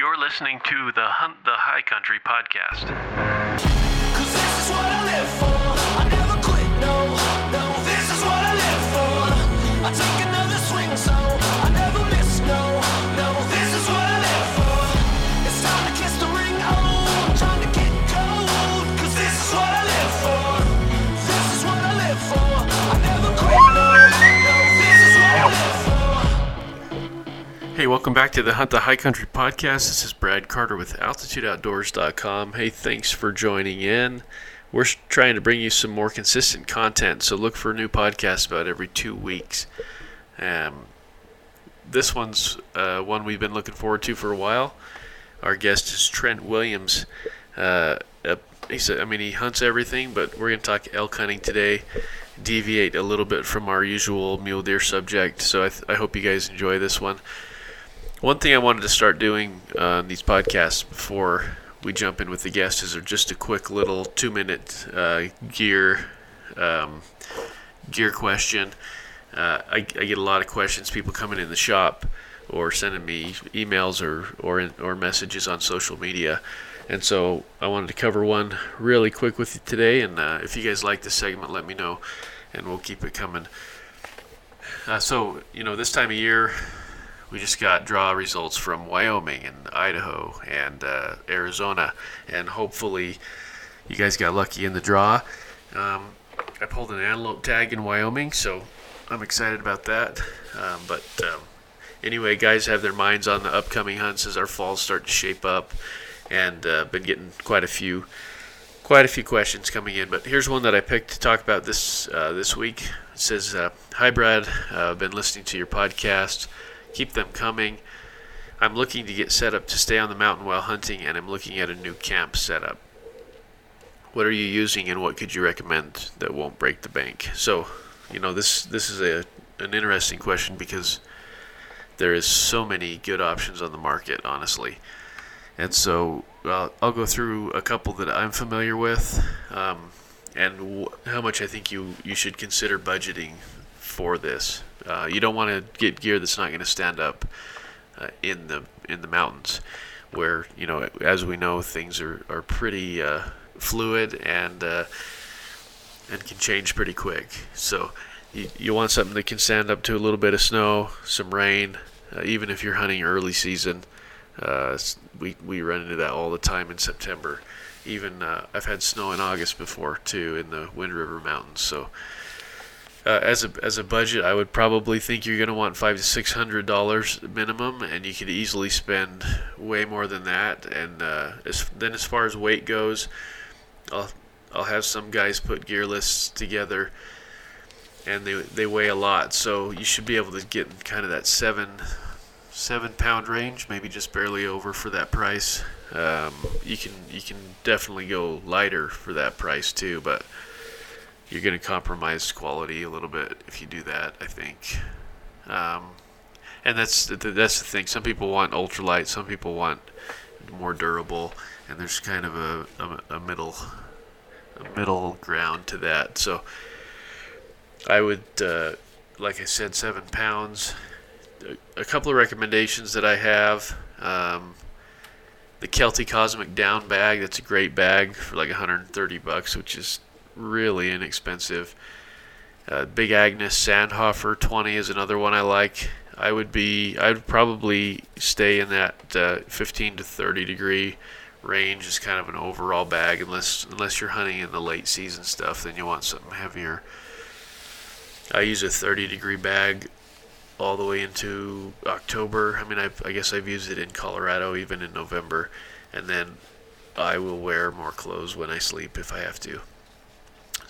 You're listening to the Hunt the High Country podcast. Hey, welcome back to the Hunt the High Country podcast. This is Brad Carter with AltitudeOutdoors.com. Hey, thanks for joining in. We're trying to bring you some more consistent content, so look for new podcasts about every two weeks. Um, this one's uh, one we've been looking forward to for a while. Our guest is Trent Williams. Uh, uh, he's a, I mean, he hunts everything, but we're going to talk elk hunting today. Deviate a little bit from our usual mule deer subject, so I, th- I hope you guys enjoy this one. One thing I wanted to start doing on these podcasts before we jump in with the guests is just a quick little two-minute uh, gear um, gear question. Uh, I, I get a lot of questions, people coming in the shop or sending me emails or or, or messages on social media, and so I wanted to cover one really quick with you today. And uh, if you guys like this segment, let me know, and we'll keep it coming. Uh, so you know, this time of year, we just got draw results from Wyoming and Idaho and uh, Arizona, and hopefully you guys got lucky in the draw. Um, I pulled an antelope tag in Wyoming, so I'm excited about that. Um, but um, anyway, guys have their minds on the upcoming hunts as our falls start to shape up, and uh, been getting quite a few quite a few questions coming in, but here's one that I picked to talk about this uh, this week. It says, uh, "Hi Brad, uh, I've been listening to your podcast. Keep them coming. I'm looking to get set up to stay on the mountain while hunting, and I'm looking at a new camp setup. What are you using, and what could you recommend that won't break the bank?" So, you know, this this is a an interesting question because there is so many good options on the market, honestly. And so I'll, I'll go through a couple that I'm familiar with um, and w- how much I think you, you should consider budgeting for this. Uh, you don't want to get gear that's not going to stand up uh, in the in the mountains, where you know as we know things are are pretty uh, fluid and uh, and can change pretty quick. So you, you want something that can stand up to a little bit of snow, some rain, uh, even if you're hunting early season. Uh, we we run into that all the time in September. Even I've had snow in August before too in the Wind River Mountains. So uh, as a as a budget, I would probably think you're going to want five to six hundred dollars minimum, and you could easily spend way more than that. And uh, as, then as far as weight goes, I'll I'll have some guys put gear lists together, and they they weigh a lot, so you should be able to get in kind of that seven seven pound range, maybe just barely over for that price. Um, you can you can definitely go lighter for that price too, but you're going to compromise quality a little bit if you do that. I think, um, and that's that's the thing. Some people want ultralight, some people want more durable, and there's kind of a, a, a middle a middle ground to that. So I would, uh, like I said, seven pounds a couple of recommendations that I have. Um, the Kelty Cosmic Down bag, that's a great bag for like 130 bucks, which is really inexpensive. Uh, Big Agnes Sandhofer 20 is another one I like. I would be, I would probably stay in that uh, 15 to 30 degree range as kind of an overall bag, unless unless you're hunting in the late season stuff, then you want something heavier. I use a 30 degree bag all the way into October. I mean, I, I guess I've used it in Colorado even in November, and then I will wear more clothes when I sleep if I have to.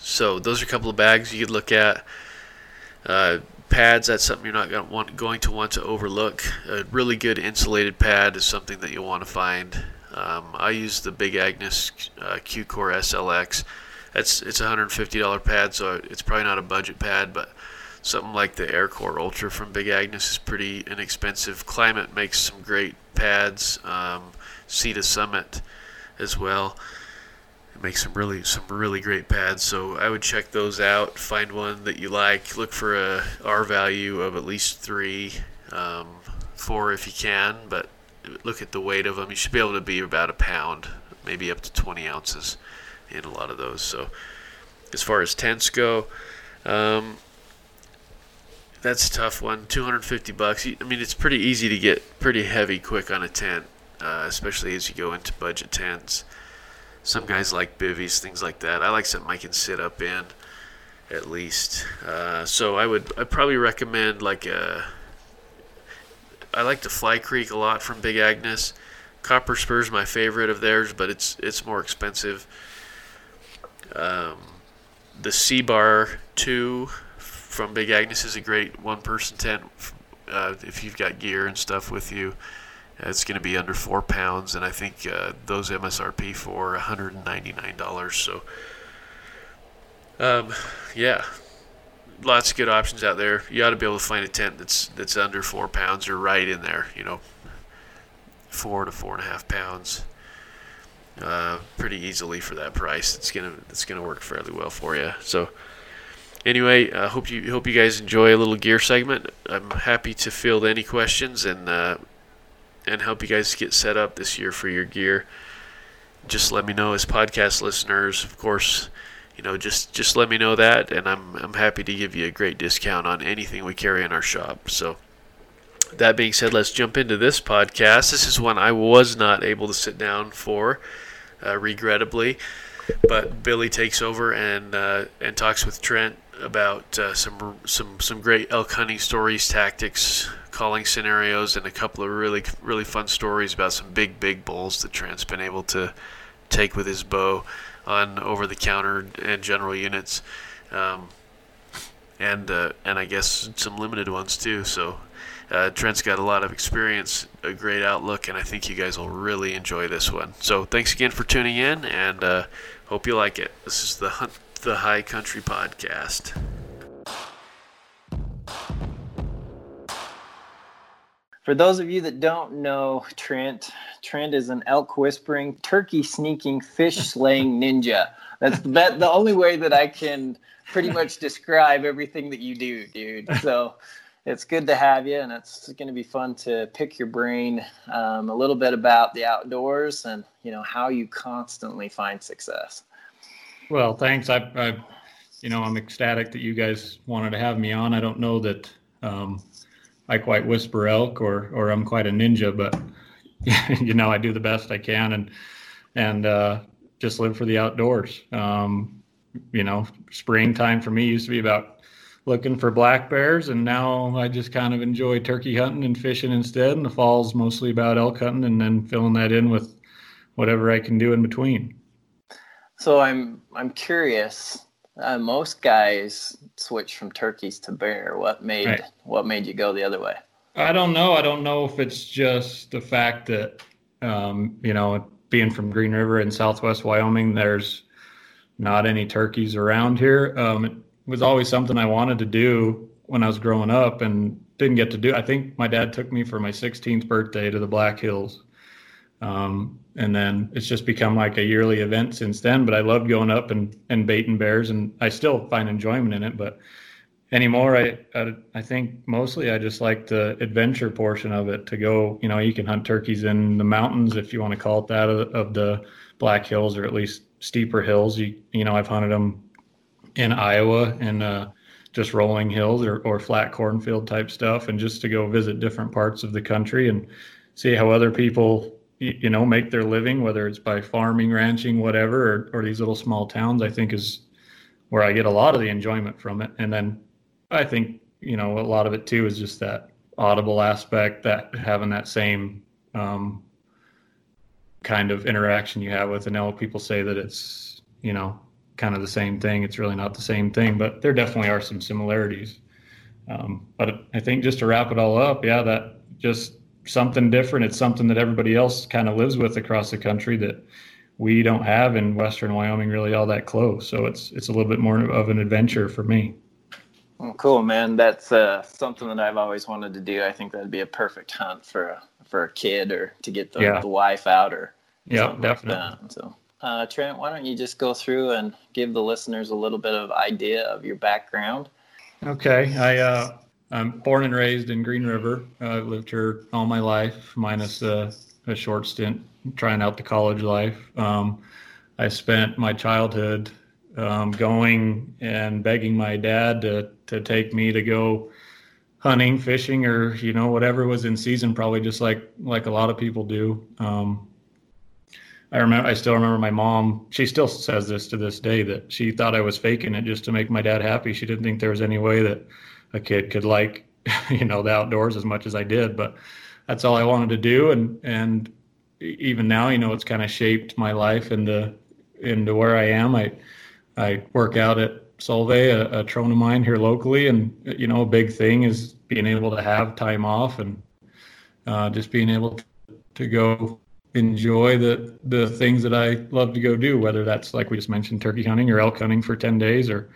So those are a couple of bags you could look at. Uh, pads, that's something you're not going to, want, going to want to overlook. A really good insulated pad is something that you'll want to find. Um, I use the Big Agnes uh, Q-Core SLX. That's it's a $150 pad, so it's probably not a budget pad, but something like the Aircore Ultra from Big Agnes is pretty inexpensive. Klymit makes some great pads. Um, to Summit as well. It makes some really some really great pads. So I would check those out. Find one that you like. Look for a R value of at least three, um, four if you can. But look at the weight of them. You should be able to be about a pound, maybe up to 20 ounces in a lot of those. So as far as tents go, um, that's a tough one. 250 bucks. I mean, it's pretty easy to get pretty heavy quick on a tent, uh, especially as you go into budget tents. Some guys like bivvies, things like that. I like something I can sit up in, at least. Uh, so I would, I'd probably recommend like a. I like the Fly Creek a lot from Big Agnes. Copper Spur's my favorite of theirs, but it's it's more expensive. Um, the C Bar Two from Big Agnes is a great one-person tent. Uh, if you've got gear and stuff with you, uh, it's going to be under four pounds, and I think uh, those MSRP for 199 dollars. So, um, yeah, lots of good options out there. You ought to be able to find a tent that's that's under four pounds or right in there. You know, four to four and a half pounds. Uh, pretty easily for that price. It's gonna it's gonna work fairly well for you. So anyway, I uh, hope you hope you guys enjoy a little gear segment. I'm happy to field any questions and uh, and help you guys get set up this year for your gear. Just let me know as podcast listeners, of course. You know, just just let me know that, and I'm I'm happy to give you a great discount on anything we carry in our shop. So. That being said, let's jump into this podcast. This is one I was not able to sit down for, uh, regrettably but Billy takes over and uh, and talks with Trent about uh, some some some great elk hunting stories, tactics, calling scenarios, and a couple of really really fun stories about some big big bulls that Trent's been able to take with his bow on over the counter and general units, um, and uh, and I guess some limited ones too. So. Uh, Trent's got a lot of experience, a great outlook, and I think you guys will really enjoy this one. So, thanks again for tuning in, and uh, hope you like it. This is the Hunt the High Country Podcast. For those of you that don't know Trent, Trent is an elk whispering, turkey sneaking, fish slaying ninja. That's the, the only way that I can pretty much describe everything that you do, dude. So it's good to have you, and it's going to be fun to pick your brain um, a little bit about the outdoors and you know how you constantly find success. Well, thanks. I, I, you know, I'm ecstatic that you guys wanted to have me on. I don't know that um, I quite whisper elk or or I'm quite a ninja, but you know, I do the best I can and and uh, just live for the outdoors. Um, you know, springtime for me used to be about looking for black bears, and now I just kind of enjoy turkey hunting and fishing instead. And the fall's mostly about elk hunting, and then filling that in with whatever I can do in between. So I'm I'm curious. Uh, most guys switch from turkeys to bear. What made right. what made you go the other way? I don't know. I don't know if it's just the fact that um, you know, being from Green River in Southwest Wyoming, there's not any turkeys around here. Um, it was always something I wanted to do when I was growing up, and didn't get to do. I think my dad took me for my 16th birthday to the Black Hills, um, and then it's just become like a yearly event since then. But I loved going up and, and baiting bears, and I still find enjoyment in it. But anymore, I, I, I think mostly I just like the adventure portion of it. To go, you know, you can hunt turkeys in the mountains if you want to call it that of, of the Black Hills or at least steeper hills. You you know, I've hunted them in Iowa and uh, just rolling hills or, or flat cornfield type stuff, and just to go visit different parts of the country and see how other people you know make their living whether it's by farming ranching whatever or, or these little small towns i think is where i get a lot of the enjoyment from it. And then i think you know a lot of it too is just that audible aspect that having that same um, kind of interaction you have with an elk. People say that it's you know kind of the same thing. It's really not the same thing but there definitely are some similarities. Um, but i think just to wrap it all up yeah that just something different. It's something that everybody else kind of lives with across the country that we don't have in Western Wyoming really all that close. So it's it's a little bit more of an adventure for me. Well, cool, man. That's uh, something that I've always wanted to do. I think that'd be a perfect hunt for a for a kid or to get the, yeah. the wife out or yeah, definitely. Like so, uh, Trent, why don't you just go through and give the listeners a little bit of idea of your background? Okay, I uh, I'm born and raised in Green River. I've lived here all my life, minus a, a short stint trying out the college life. Um, I spent my childhood um, going and begging my dad to to take me to go hunting, fishing, or you know whatever was in season. Probably just like like a lot of people do. Um, I remember. I still remember my mom. She still says this to this day that she thought I was faking it just to make my dad happy. She didn't think there was any way that a kid could like you know the outdoors as much as I did. But that's all I wanted to do, and and even now, you know, it's kind of shaped my life into into where I am. I I work out at Solvay, a, a of mine here locally, and you know, a big thing is being able to have time off and uh, just being able to, go enjoy the the things that I love to go do, whether that's like we just mentioned, turkey hunting or elk hunting for ten days or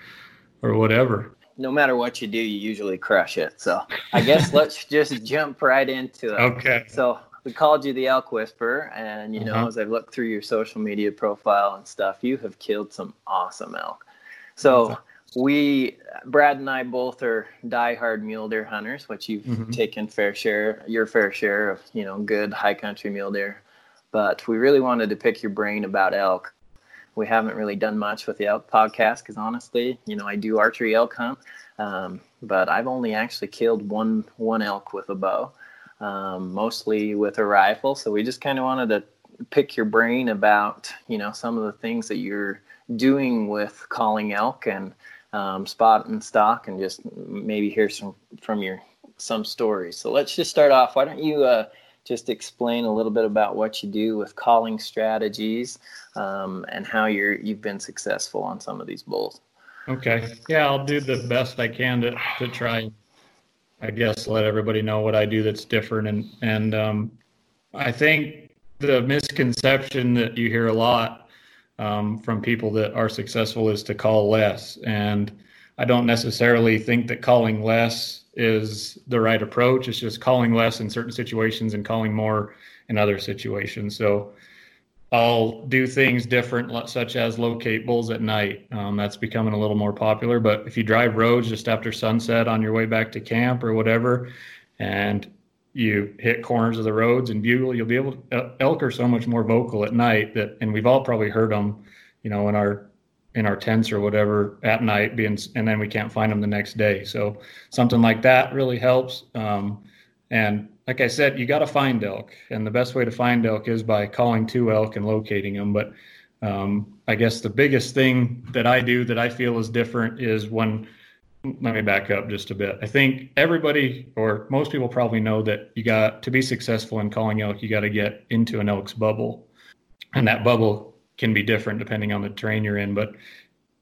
or whatever. No matter what you do, you usually crush it. So I guess let's just jump right into it. Okay. So we called you the Elk Whisperer, and you know, Uh-huh. as I've looked through your social media profile and stuff, you have killed some awesome elk. So we, Brad and I, both are diehard mule deer hunters, which you've Mhm. taken fair share, your fair share of, you know, good high country mule deer. But we really wanted to pick your brain about elk. We haven't really done much with the elk podcast because honestly, you know, I do archery elk hunt, um, but I've only actually killed one one elk with a bow um, mostly with a rifle. So we just kind of wanted to pick your brain about, you know, some of the things that you're doing with calling elk and um, spot and stock, and just maybe hear some from your some stories. So let's just start off. Why don't you uh, just explain a little bit about what you do with calling strategies um, and how you're you've been successful on some of these bulls? Okay. Yeah, I'll do the best I can to to try. I guess let everybody know what I do that's different, and and um, I think the misconception that you hear a lot um, from people that are successful is to call less, and I don't necessarily think that calling less is the right approach. It's just calling less in certain situations and calling more in other situations. So I'll do things different, such as locate bulls at night. Um, that's becoming a little more popular. But if you drive roads just after sunset on your way back to camp or whatever, and you hit corners of the roads and bugle, you'll be able. To, elk are so much more vocal at night that, and we've all probably heard them, you know, in our in our tents or whatever at night, being, and then we can't find them the next day. So something like that really helps. Um, and like I said, you got to find elk, and the best way to find elk is by calling to elk and locating them. But um, I guess the biggest thing that I do that I feel is different is when. Let me back up just a bit. I think everybody or most people probably know that you got to be successful in calling elk, you got to get into an elk's bubble, and that bubble can be different depending on the terrain you're in. But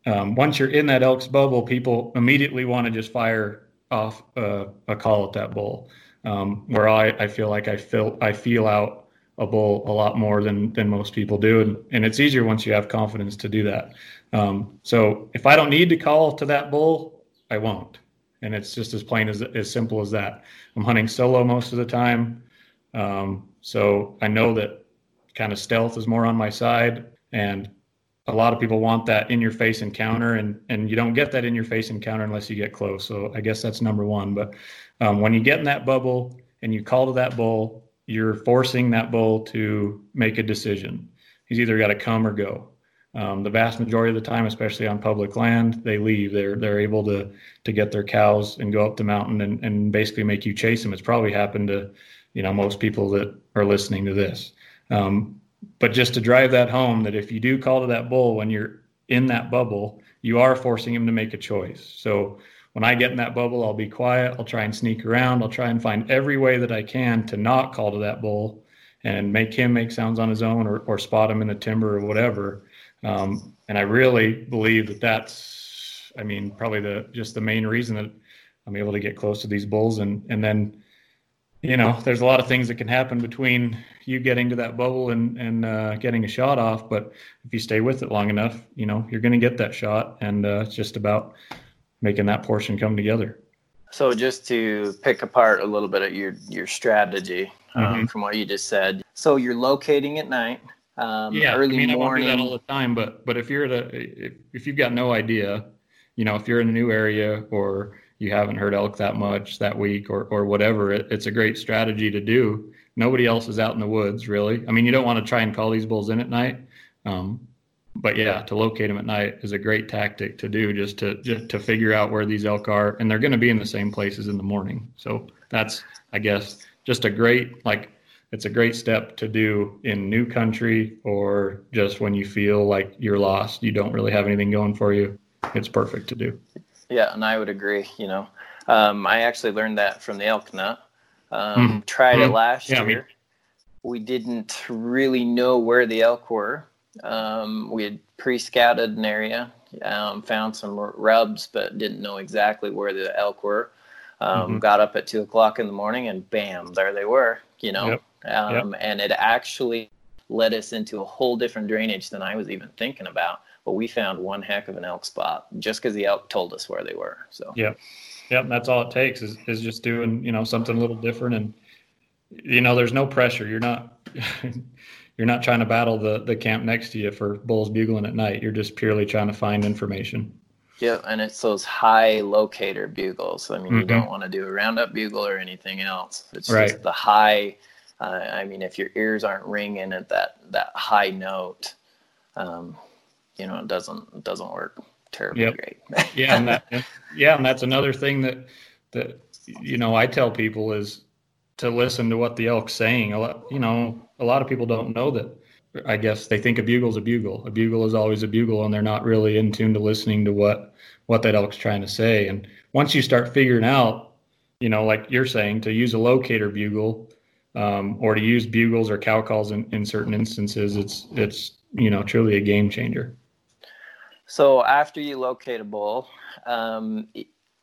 um, once you're in that elk's bubble, people immediately want to just fire off uh, a call at that bull um, where I, I feel like I feel I feel out a bull a lot more than than most people do, and, and it's easier once you have confidence to do that. Um, so if I don't need to call to that bull, I won't, and it's just as plain as as simple as that. I'm hunting solo most of the time, um, so I know that kind of stealth is more on my side, and a lot of people want that in your face encounter, and and you don't get that in your face encounter unless you get close. So I guess that's number one, but um, when you get in that bubble and you call to that bull, you're forcing that bull to make a decision. He's either got to come or go. Um, the vast majority of the time, especially on public land, they leave. They're they're able to to get their cows and go up the mountain and, and basically make you chase them. It's probably happened to, you know, most people that are listening to this. Um, but just to drive that home, that if you do call to that bull when you're in that bubble, you are forcing him to make a choice. So when I get in that bubble, I'll be quiet. I'll try and sneak around. I'll try and find every way that I can to not call to that bull and make him make sounds on his own or, or spot him in the timber or whatever. Um, and I really believe that that's, I mean, probably the just the main reason that I'm able to get close to these bulls. And and then, you know, there's a lot of things that can happen between you getting to that bubble and and uh, getting a shot off. But if you stay with it long enough, you know, you're going to get that shot. And uh, it's just about making that portion come together. So just to pick apart a little bit of your your strategy um, Mhm. from what you just said. So you're locating at night, um, yeah, early I mean, I won't do that all the time, but but if you're at a if, if you've got no idea, you know, if you're in a new area or you haven't heard elk that much that week or or whatever. It, it's a great strategy to do. Nobody else is out in the woods really. I mean, you don't want to try and call these bulls in at night. Um, but yeah, to locate them at night is a great tactic to do just to just to figure out where these elk are, and they're going to be in the same places in the morning. So that's, I guess, just a great like it's a great step to do in new country or just when you feel like you're lost, you don't really have anything going for you. It's perfect to do. Yeah, and I would agree. You know, um, I actually learned that from the elk nut. Um, Mhm. Tried it Mhm. last Yeah, year. mean- we didn't really know where the elk were. Um, we had pre-scouted an area, um, found some rubs, but didn't know exactly where the elk were. Um, Mhm. Got up at two o'clock in the morning, and bam, there they were. You know, Yep. um, and it actually led us into a whole different drainage than I was even thinking about. But we found one heck of an elk spot just because the elk told us where they were. So Yep. Yep. That's all it takes is, is just doing, you know, something a little different. And, you know, there's no pressure. You're not, you're not trying to battle the, the camp next to you for bulls bugling at night. You're just purely trying to find information. Yeah, and it's those high locator bugles. I mean, you Mhm. don't want to do a roundup bugle or anything else. It's Right. just the high. Uh, I mean, if your ears aren't ringing at that that high note, um, you know, it doesn't it doesn't work terribly Yep. great. Yeah. And that, yeah. And that's another thing that, that, you know, I tell people is to listen to what the elk's saying. A lot, you know, a lot of people don't know that. I guess they think a bugle's a bugle. A bugle is always a bugle, and they're not really in tune to listening to what what that elk's trying to say. And once you start figuring out, you know, like you're saying, to use a locator bugle um, or to use bugles or cow calls in, in certain instances, it's it's you know truly a game changer. So after you locate a bull, um,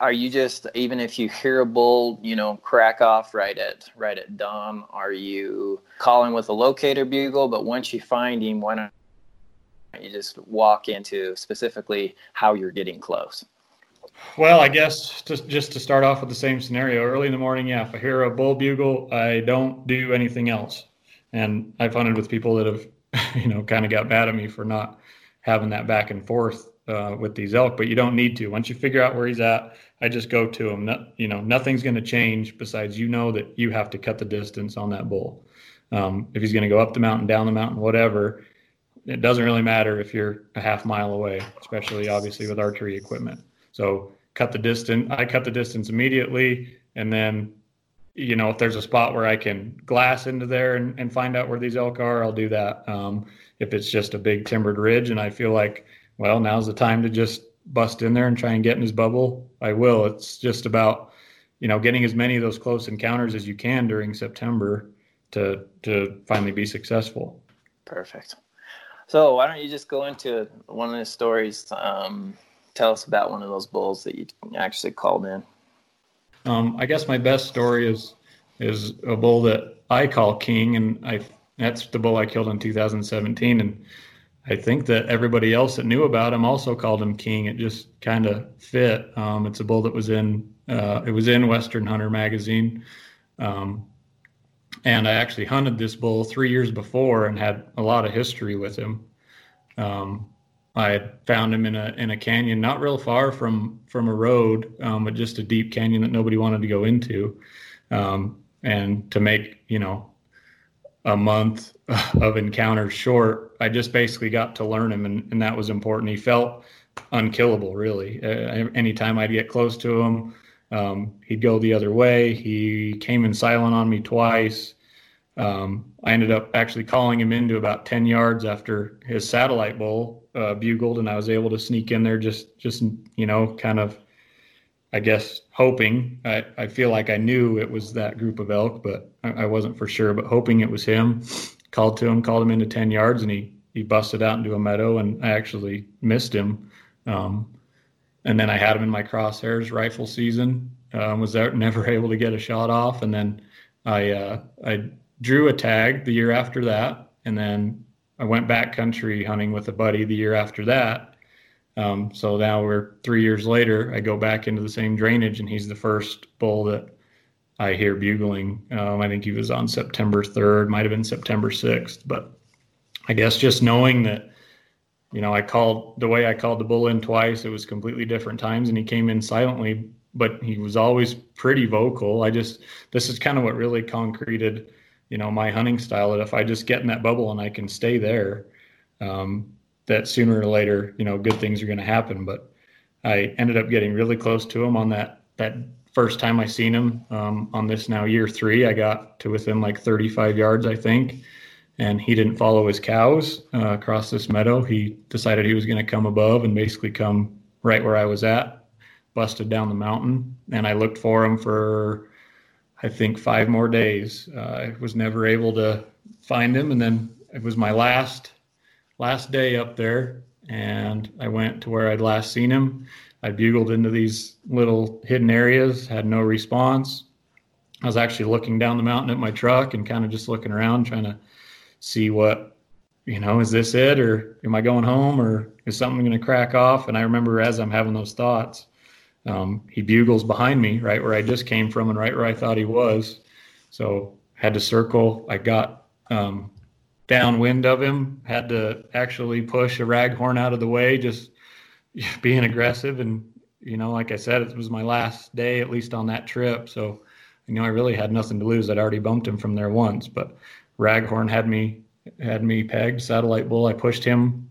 are you just even if you hear a bull, you know, crack off right at right at dawn? Are you calling with a locator bugle? But once you find him, why don't you just walk into specifically how you're getting close? Well, I guess just just to start off with the same scenario, early in the morning, yeah, if I hear a bull bugle, I don't do anything else. And I've hunted with people that have, you know, kind of got mad at me for not having that back and forth uh, with these elk, but you don't need to. Once you figure out where he's at, I just go to him. No, you know, nothing's going to change besides you know that you have to cut the distance on that bull. Um, if he's going to go up the mountain, down the mountain, whatever, it doesn't really matter if you're a half mile away, especially obviously with archery equipment. So cut the distance. I cut the distance immediately, and then, you know, if there's a spot where I can glass into there and, and find out where these elk are, I'll do that. Um, if it's just a big timbered ridge, and I feel like, well, now's the time to just bust in there and try and get in his bubble, I will. It's just about, you know, getting as many of those close encounters as you can during September to to finally be successful. Perfect. So why don't you just go into one of the stories? Um, tell us about one of those bulls that you actually called in. Um, I guess my best story is is a bull that I call King, and I that's the bull I killed in 2017, and I think that everybody else that knew about him also called him King. It just kind of fit. Um, it's a bull that was in uh, it was in Western Hunter magazine, um, and I actually hunted this bull three years before and had a lot of history with him. Um, I had found him in a in a canyon not real far from from a road, um, but just a deep canyon that nobody wanted to go into. Um, and to make you know a month of encounters short, I just basically got to learn him, and, and that was important. He felt unkillable, really. Uh, anytime I'd get close to him, um, he'd go the other way. He came in silent on me twice. Um, I ended up actually calling him into about 10 yards after his satellite bull uh, bugled, and I was able to sneak in there just, just you know, kind of, I guess, hoping. I, I feel like I knew it was that group of elk, but I, I wasn't for sure, but hoping it was him. Called to him, called him into 10 yards, and he, he busted out into a meadow, and I actually missed him. Um, and then I had him in my crosshairs rifle season. Um, was never able to get a shot off, and then I uh, I drew a tag the year after that, and then I went back country hunting with a buddy the year after that. Um, so now we're three years later. I go back into the same drainage, and he's the first bull that I hear bugling. Um, I think he was on September 3rd, might have been September 6th, but I guess just knowing that, you know, I called the way I called the bull in twice, it was completely different times, and he came in silently but he was always pretty vocal. I just this is kind of what really concreted, you know, my hunting style. That if I just get in that bubble and I can stay there, um, that sooner or later, you know, good things are going to happen. But I ended up getting really close to him on that that first time I seen him um, on this now year three. I got to within like 35 yards, I think, and he didn't follow his cows uh, across this meadow. He decided he was going to come above and basically come right where I was at busted down the mountain, and I looked for him for I think five more days. Uh, I was never able to find him, and then it was my last last day up there, and I went to where I'd last seen him. I bugled into these little hidden areas, had no response. I was actually looking down the mountain at my truck and kind of just looking around, trying to see what, you know, is this it or am I going home or is something going to crack off? And I remember as I'm having those thoughts, um, he bugles behind me, right where I just came from and right where I thought he was. So had to circle. I got um, downwind of him, had to actually push a raghorn out of the way, just being aggressive. And, you know, like I said, it was my last day, at least on that trip. So, you know, I really had nothing to lose. I'd already bumped him from there once, but raghorn had me had me pegged. Satellite bull, I pushed him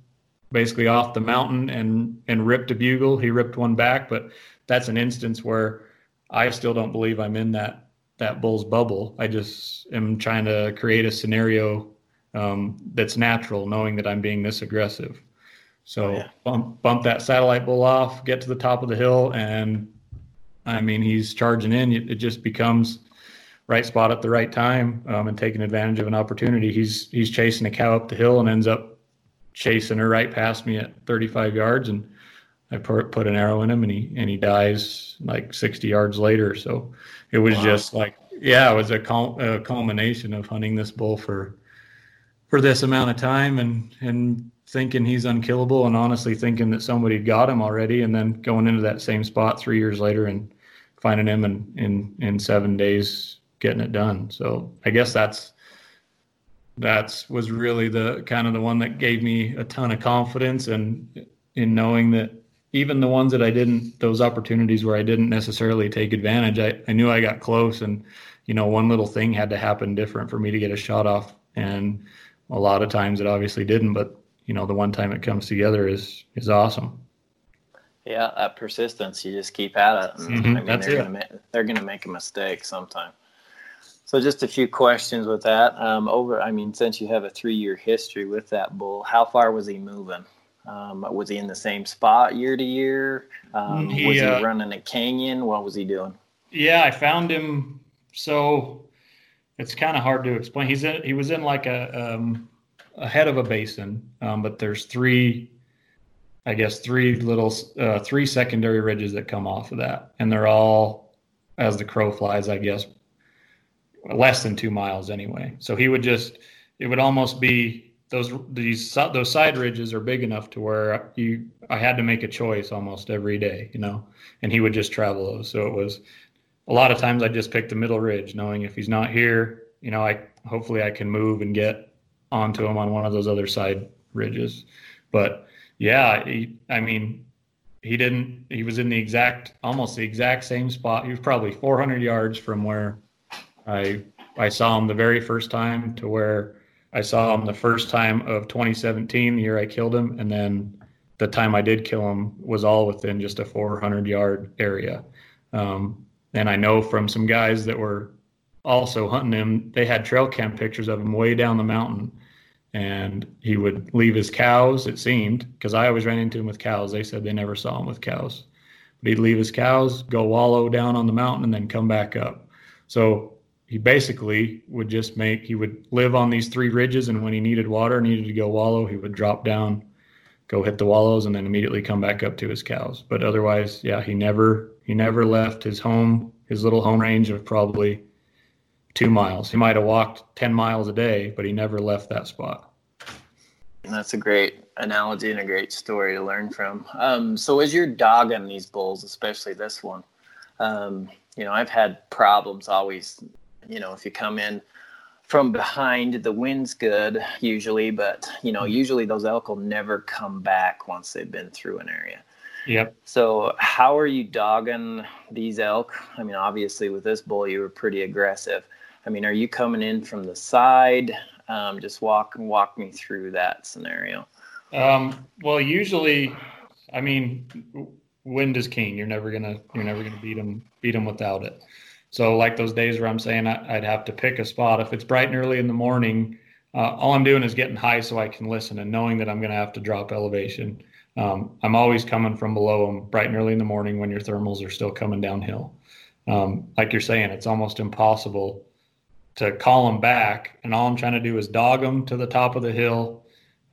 basically off the mountain and and ripped a bugle. He ripped one back, but that's an instance where I still don't believe I'm in that that bull's bubble. I just am trying to create a scenario um, that's natural, knowing that I'm being this aggressive. So Oh, yeah. bump bump that satellite bull off, get to the top of the hill, and I mean he's charging in. It it just becomes right spot at the right time um, and taking advantage of an opportunity. He's he's chasing a cow up the hill and ends up chasing her right past me at 35 yards, and I put put an arrow in him, and he and he dies like 60 yards later. So it was Wow. just like yeah, it was a, cul- a culmination of hunting this bull for for this amount of time and and thinking he's unkillable and honestly thinking that somebody got him already and then going into that same spot three years later and finding him in in in seven days getting it done. So i guess that's that's was really the kind of the one that gave me a ton of confidence and in knowing that even the ones that I didn't those opportunities where I didn't necessarily take advantage I, I knew I got close and you know one little thing had to happen different for me to get a shot off. And a lot of times it obviously didn't but you know the one time it comes together is is awesome Yeah, that persistence. You just keep at it. Mhm, I mean, that's they're it. gonna make they're gonna make a mistake sometime. So just a few questions with that. Um, over, I mean, since you have a three-year history with that bull, how far was he moving? Um, was he in the same spot year to year? Um, He, was he uh, running a canyon? What was he doing? Yeah, I found him. So it's kind of hard to explain. He's in, he was in like a um, a head of a basin, um, but there's three, I guess three little uh, three secondary ridges that come off of that, and they're all, as the crow flies, I guess, less than two miles anyway. So he would just, it would almost be those these those side ridges are big enough to where you I had to make a choice almost every day, you know, and he would just travel those. So it was a lot of times I just pick the middle ridge, knowing if he's not here, you know, I hopefully I can move and get onto him on one of those other side ridges. But yeah, he, I mean, he didn't. He was in the exact, almost the exact same spot. He was probably 400 yards from where I I saw him the very first time to where I saw him the first time of 2017, the year I killed him, and then the time I did kill him was all within just a 400 yard area. Um, and I know from some guys that were also hunting him, they had trail cam pictures of him way down the mountain. And he would leave his cows, it seemed, because I always ran into him with cows. They said they never saw him with cows. But he'd leave his cows, go wallow down on the mountain, and then come back up. So he basically would just make, he would live on these three ridges. And when he needed water, needed to go wallow, he would drop down, go hit the wallows, and then immediately come back up to his cows. But otherwise, yeah, he never, he never left his home, his little home range of probably two miles. He might have walked 10 miles a day, but he never left that spot. And that's a great analogy and a great story to learn from. Um, so as you're dogging these bulls, especially this one, um, you know, I've had problems always, you know, if you come in from behind, the wind's good usually, but you know, usually those elk will never come back once they've been through an area. Yep. So, how are you dogging these elk? I mean, obviously, with this bull, you were pretty aggressive. I mean, are you coming in from the side? Um, just walk walk me through that scenario. Um, well, usually, I mean, wind is king. You're never gonna you're never gonna beat them beat them without it. So, like those days where I'm saying I, I'd have to pick a spot. If it's bright and early in the morning, uh, all I'm doing is getting high so I can listen and knowing that I'm gonna have to drop elevation. Um, I'm always coming from below them bright and early in the morning when your thermals are still coming downhill. Um, like you're saying, it's almost impossible to call them back, and all I'm trying to do is dog them to the top of the hill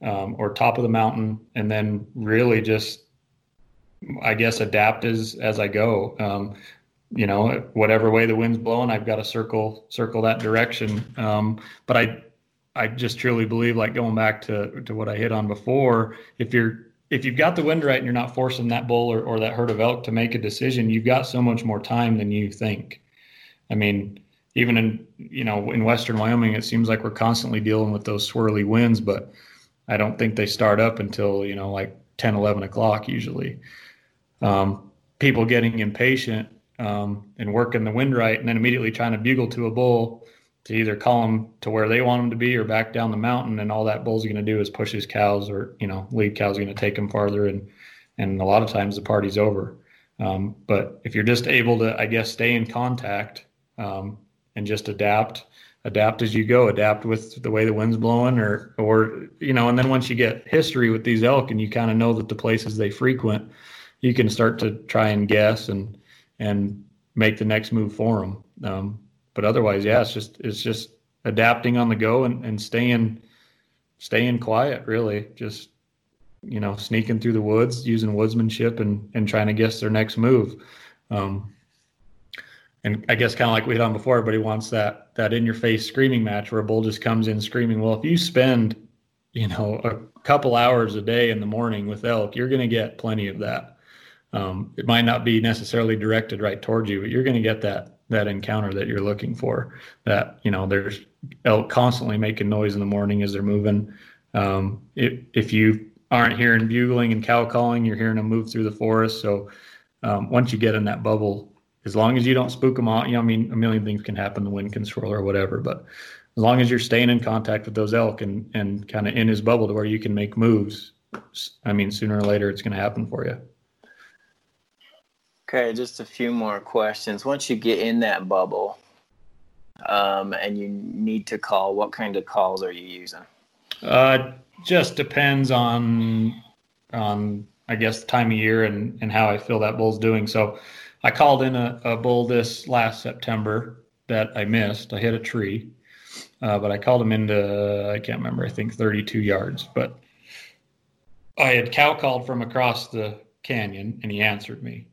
um, or top of the mountain, and then really just, I guess, adapt as as I go. Um, you know, whatever way the wind's blowing, I've got to circle circle that direction. Um, but I I just truly believe, like going back to to what I hit on before, if you're if you've got the wind right and you're not forcing that bull or, or that herd of elk to make a decision, you've got so much more time than you think. I mean, even in you know in western Wyoming, it seems like we're constantly dealing with those swirly winds, but I don't think they start up until you know like 10, 11 o'clock usually. Um, people getting impatient um, and working the wind right, and then immediately trying to bugle to a bull to either call them to where they want them to be or back down the mountain, and all that bull's going to do is push his cows, or you know, lead cows going to take him farther, and and a lot of times the party's over. Um, but if you're just able to, I guess, stay in contact um, and just adapt, adapt as you go, adapt with the way the wind's blowing, or or you know, and then once you get history with these elk and you kind of know that the places they frequent, you can start to try and guess and and make the next move for them. Um, but otherwise, yeah, it's just it's just adapting on the go and, and staying staying quiet. Really, just you know, sneaking through the woods, using woodsmanship, and and trying to guess their next move. Um, and I guess kind of like we hit on before, everybody wants that that in your face screaming match where a bull just comes in screaming. Well, if you spend you know a couple hours a day in the morning with elk, you're going to get plenty of that. Um, it might not be necessarily directed right towards you, but you're going to get that that encounter that you're looking for. That you know, there's elk constantly making noise in the morning as they're moving. Um, if if you aren't hearing bugling and cow calling, you're hearing them move through the forest. So um, once you get in that bubble, as long as you don't spook them out, you know, I mean, a million things can happen, the wind can swirl or whatever, but as long as you're staying in contact with those elk and and kind of in his bubble to where you can make moves, I mean, sooner or later it's going to happen for you. Okay, just a few more questions. Once you get in that bubble, um, and you need to call, what kind of calls are you using? Uh, just depends on on I guess the time of year and and how I feel that bull's doing. So I called in a, a bull this last September that I missed. I hit a tree, uh, but I called him into I can't remember. I think 32 yards. But I had cow called from across the canyon, and he answered me.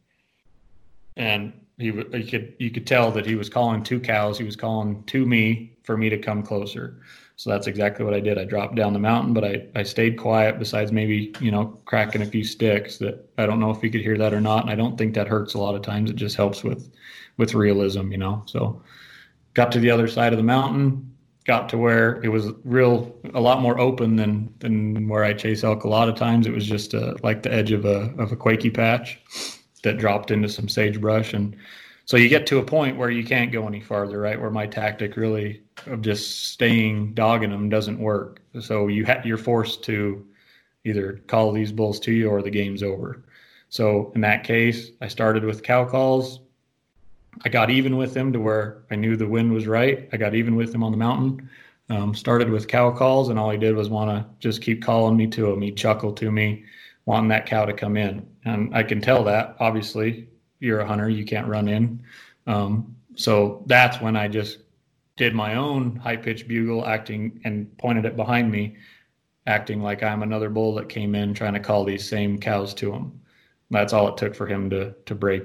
And he, he could you could tell that he was calling two cows. He was calling to me for me to come closer. So that's exactly what I did. I dropped down the mountain, but I, I stayed quiet besides maybe, you know, cracking a few sticks that I don't know if you could hear that or not. And I don't think that hurts a lot of times. It just helps with with realism, you know. So got to the other side of the mountain, got to where it was real a lot more open than than where I chase elk a lot of times. It was just uh, like the edge of a of a quaky patch that dropped into some sagebrush and so you get to a point where you can't go any farther, right? Where my tactic really of just staying dogging them doesn't work. So you ha- you're forced to either call these bulls to you or the game's over. So in that case, I started with cow calls. I got even with them to where I knew the wind was right. I got even with them on the mountain. Um, started with cow calls, and all he did was want to just keep calling me to him. He'd chuckle to me, wanting that cow to come in. And I can tell that, obviously, you're a hunter, you can't run in. Um, so that's when I just did my own high pitched bugle acting and pointed it behind me, acting like I'm another bull that came in trying to call these same cows to him. That's all it took for him to to break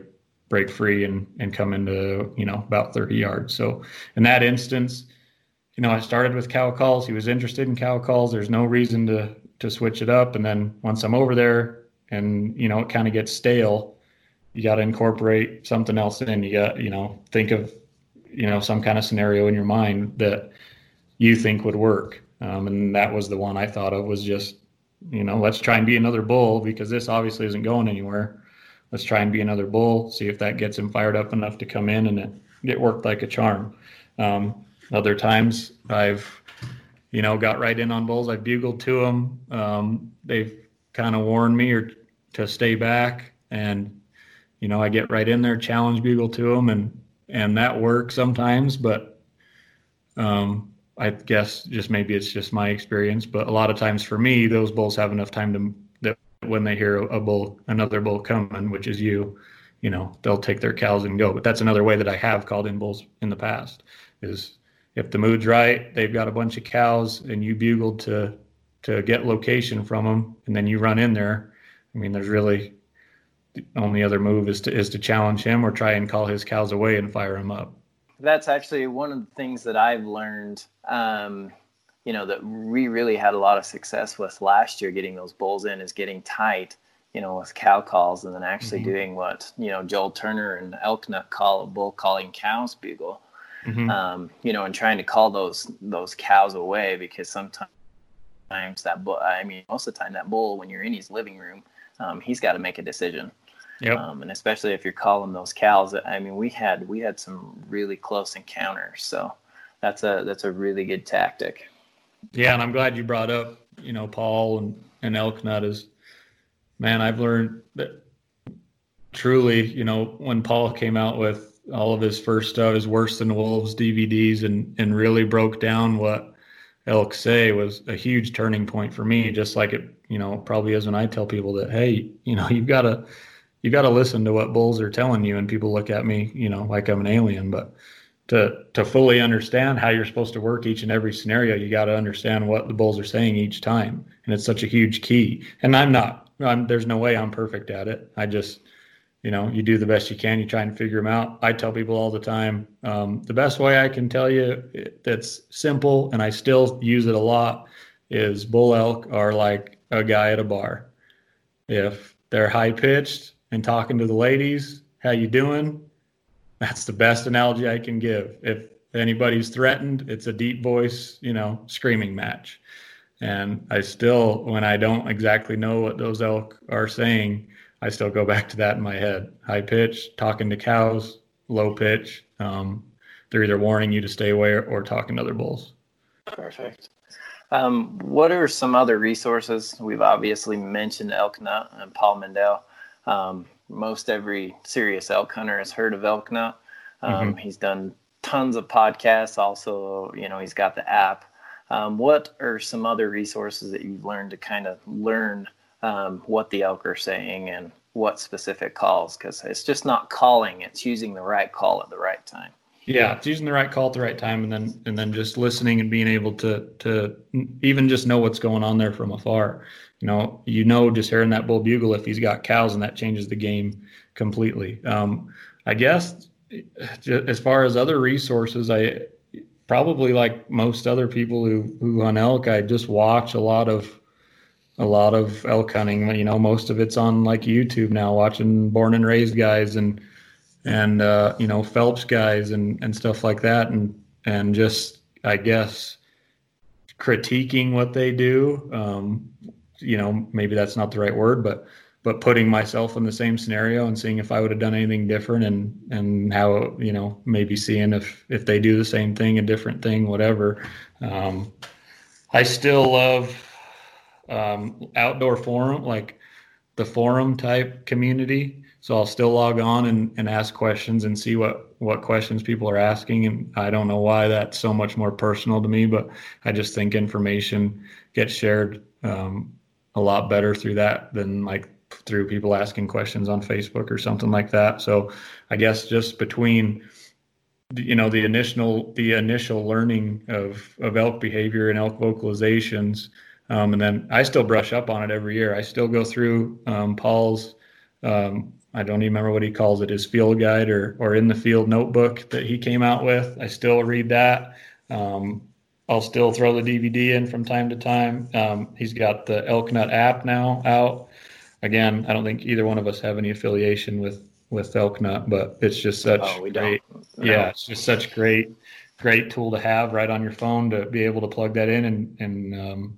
break free and and come into you know about 30 yards. So in that instance, you know I started with cow calls. He was interested in cow calls. There's no reason to to switch it up. And then once I'm over there and you know it kind of gets stale you got to incorporate something else in. You got, you know, think of, you know, some kind of scenario in your mind that you think would work. Um, and that was the one I thought of was just, you know, let's try and be another bull because this obviously isn't going anywhere. let's try and be another bull, see if that gets him fired up enough to come in, and it, it worked like a charm. Um, other times I've, you know, got right in on bulls. I've bugled to them. Um, they've kind of warned me or to stay back, and you know, I get right in there, challenge bugle to them, and and that works sometimes. But um, I guess just maybe it's just my experience, but a lot of times for me, those bulls have enough time to that when they hear a bull, another bull coming, which is you, you know, they'll take their cows and go. But that's another way that I have called in bulls in the past is if the mood's right, they've got a bunch of cows and you bugled to to get location from them, and then you run in there. I mean, there's really the only other move is to is to challenge him or try and call his cows away and fire him up. That's actually one of the things that I've learned. Um, you know that we really had a lot of success with last year getting those bulls in is getting tight. You know, with cow calls, and then actually Mm-hmm. doing what you know Joel Turner and Elknut call a bull calling cows bugle. Mhm. um, you know, and trying to call those those cows away because sometimes that bull, I mean, most of the time that bull, when you're in his living room, um, he's got to make a decision. Yep. Um, and especially if you're calling those cows, I mean, we had we had some really close encounters, so that's a that's a really good tactic. Yeah, and I'm glad you brought up, you know, Paul and, and Elknut is man, I've learned that truly, you know, when Paul came out with all of his first stuff, his worse than wolves DVDs and and really broke down what elk say was a huge turning point for me, just like it, you know, probably is when I tell people that, hey, you know, you've got to you got to listen to what bulls are telling you and people look at me, you know, like I'm an alien, but to to fully understand how you're supposed to work each and every scenario, you got to understand what the bulls are saying each time, and it's such a huge key. And I'm not. I'm, there's no way I'm perfect at it. I just, you know, you do the best you can. You try and figure them out. I tell people all the time, um, the best way I can tell you that's simple, and I still use it a lot, is bull elk are like a guy at a bar. If they're high pitched and talking to the ladies, how you doing? That's the best analogy I can give. If anybody's threatened, it's a deep voice, you know, screaming match. And I still, when I don't exactly know what those elk are saying, I still go back to that in my head. High pitch, talking to cows, low pitch. Um, they're either warning you to stay away or, or talking to other bulls. Perfect. Um, what are some other resources? We've obviously mentioned Elk Elknut and Paul Medel. Um, most every serious elk hunter has heard of Elknut. Um, He's done tons of podcasts. Also, you know, he's got the app. Um, what are some other resources that you've learned to kind of learn um, what the elk are saying and what specific calls? Because it's just not calling; it's using the right call at the right time. Yeah, it's using the right call at the right time, and then and then just listening and being able to to even just know what's going on there from afar. You know, you know, just hearing that bull bugle if he's got cows, and that changes the game completely. Um, I guess as far as other resources, I probably like most other people who who hunt elk, I just watch a lot of a lot of elk hunting. You know, most of it's on like YouTube now, watching born and raised guys and and uh, you know Phelps guys and and stuff like that, and and just I guess critiquing what they do. Um, you know, maybe that's not the right word, but but putting myself in the same scenario and seeing if I would have done anything different and and how you know maybe seeing if if they do the same thing, a different thing, whatever. Um, I still love um, outdoor forum like the forum type community. So I'll still log on and, and ask questions and see what, what questions people are asking. And I don't know why that's so much more personal to me, but I just think information gets shared um, a lot better through that than like through people asking questions on Facebook or something like that. So I guess just between you know the initial the initial learning of of elk behavior and elk vocalizations um, and then I still brush up on it every year. I still go through um, Paul's, um, I don't even remember what he calls it, his field guide or, or in the field notebook that he came out with. I still read that. Um, I'll still throw the DVD in from time to time. Um, he's got the Elknut app now out. Again, I don't think either one of us have any affiliation with with Elknut, but it's just such Oh, we great. don't. No. Yeah, it's just such great, great tool to have right on your phone to be able to plug that in and and um,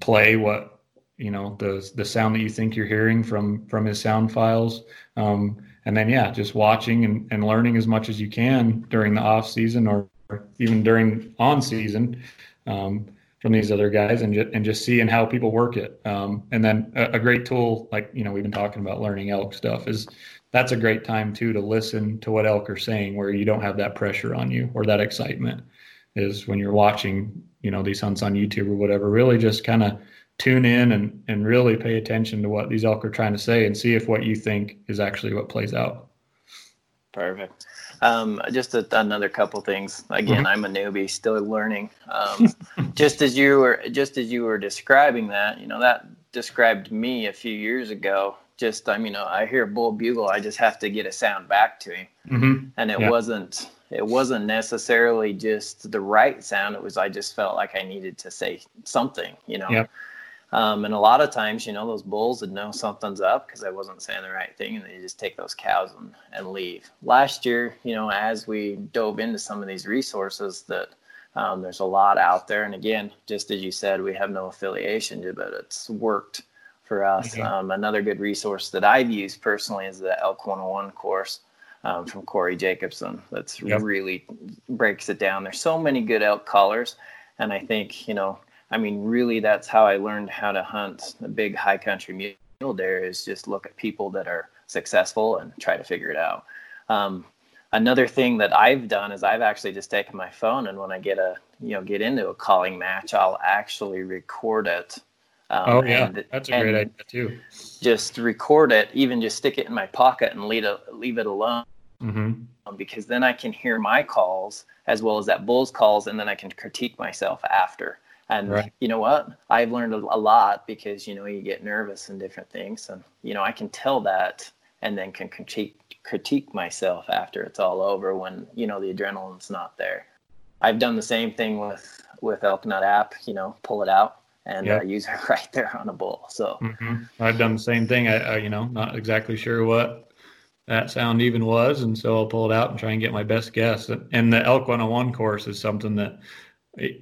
play what you know the the sound that you think you're hearing from from his sound files. Um, and then yeah just watching and, and learning as much as you can during the off season or even during on season um, from these other guys and, ju- and just seeing how people work it. Um, and then a, a great tool like you know we've been talking about learning elk stuff is that's a great time too to listen to what elk are saying where you don't have that pressure on you or that excitement is when you're watching you know these hunts on youtube or whatever really just kind of tune in and, and really pay attention to what these elk are trying to say and see if what you think is actually what plays out. Perfect. Um, just a, another couple things. Again, I'm a newbie, still learning. Um, just as you were, just as you were describing that, you know, that described me a few years ago. Just, I'm, you know, I hear bull bugle, I just have to get a sound back to him, Mm-hmm. and it Yeah. wasn't, it wasn't necessarily just the right sound. It was, I just felt like I needed to say something, you know. Yep. Um, and a lot of times, you know, those bulls would know something's up because I wasn't saying the right thing, and they just take those cows and, and leave. Last year, you know, as we dove into some of these resources, that um, there's a lot out there, and again, just as you said, we have no affiliation, but it's worked for us. Mhm. Um, another good resource that I've used personally is the Elk 101 course um, from Corey Jacobson. That's Yep. really breaks it down. There's so many good elk callers, and I think you know I mean, really, that's how I learned how to hunt a big high country mule deer is just look at people that are successful and try to figure it out. Um, another thing that I've done is I've actually just taken my phone and when I get a you know get into a calling match, I'll actually record it. Um, Oh yeah, and- that's a great idea too. Just record it, even just stick it in my pocket and leave it leave it alone Mm-hmm. um, because then I can hear my calls as well as that bull's calls, and then I can critique myself after. And Right. you know what? I've learned a, a lot because you know you get nervous and different things, and you know I can tell that, and then can critique critique myself after it's all over when you know the adrenaline's not there. I've done the same thing with with Elknut app. You know, pull it out and Yep. uh, use it right there on a bull. So Mm-hmm. I've done the same thing. I, I, you know, not exactly sure what that sound even was, and so I'll pull it out and try and get my best guess. And the Elk 101 course is something that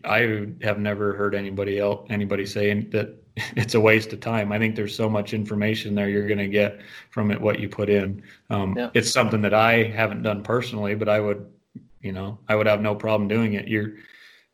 I have never heard anybody else anybody saying that it's a waste of time. I think there's so much information there you're going to get from it what you put in. Um, Yeah. It's something that I haven't done personally, but I would, you know, I would have no problem doing it. You're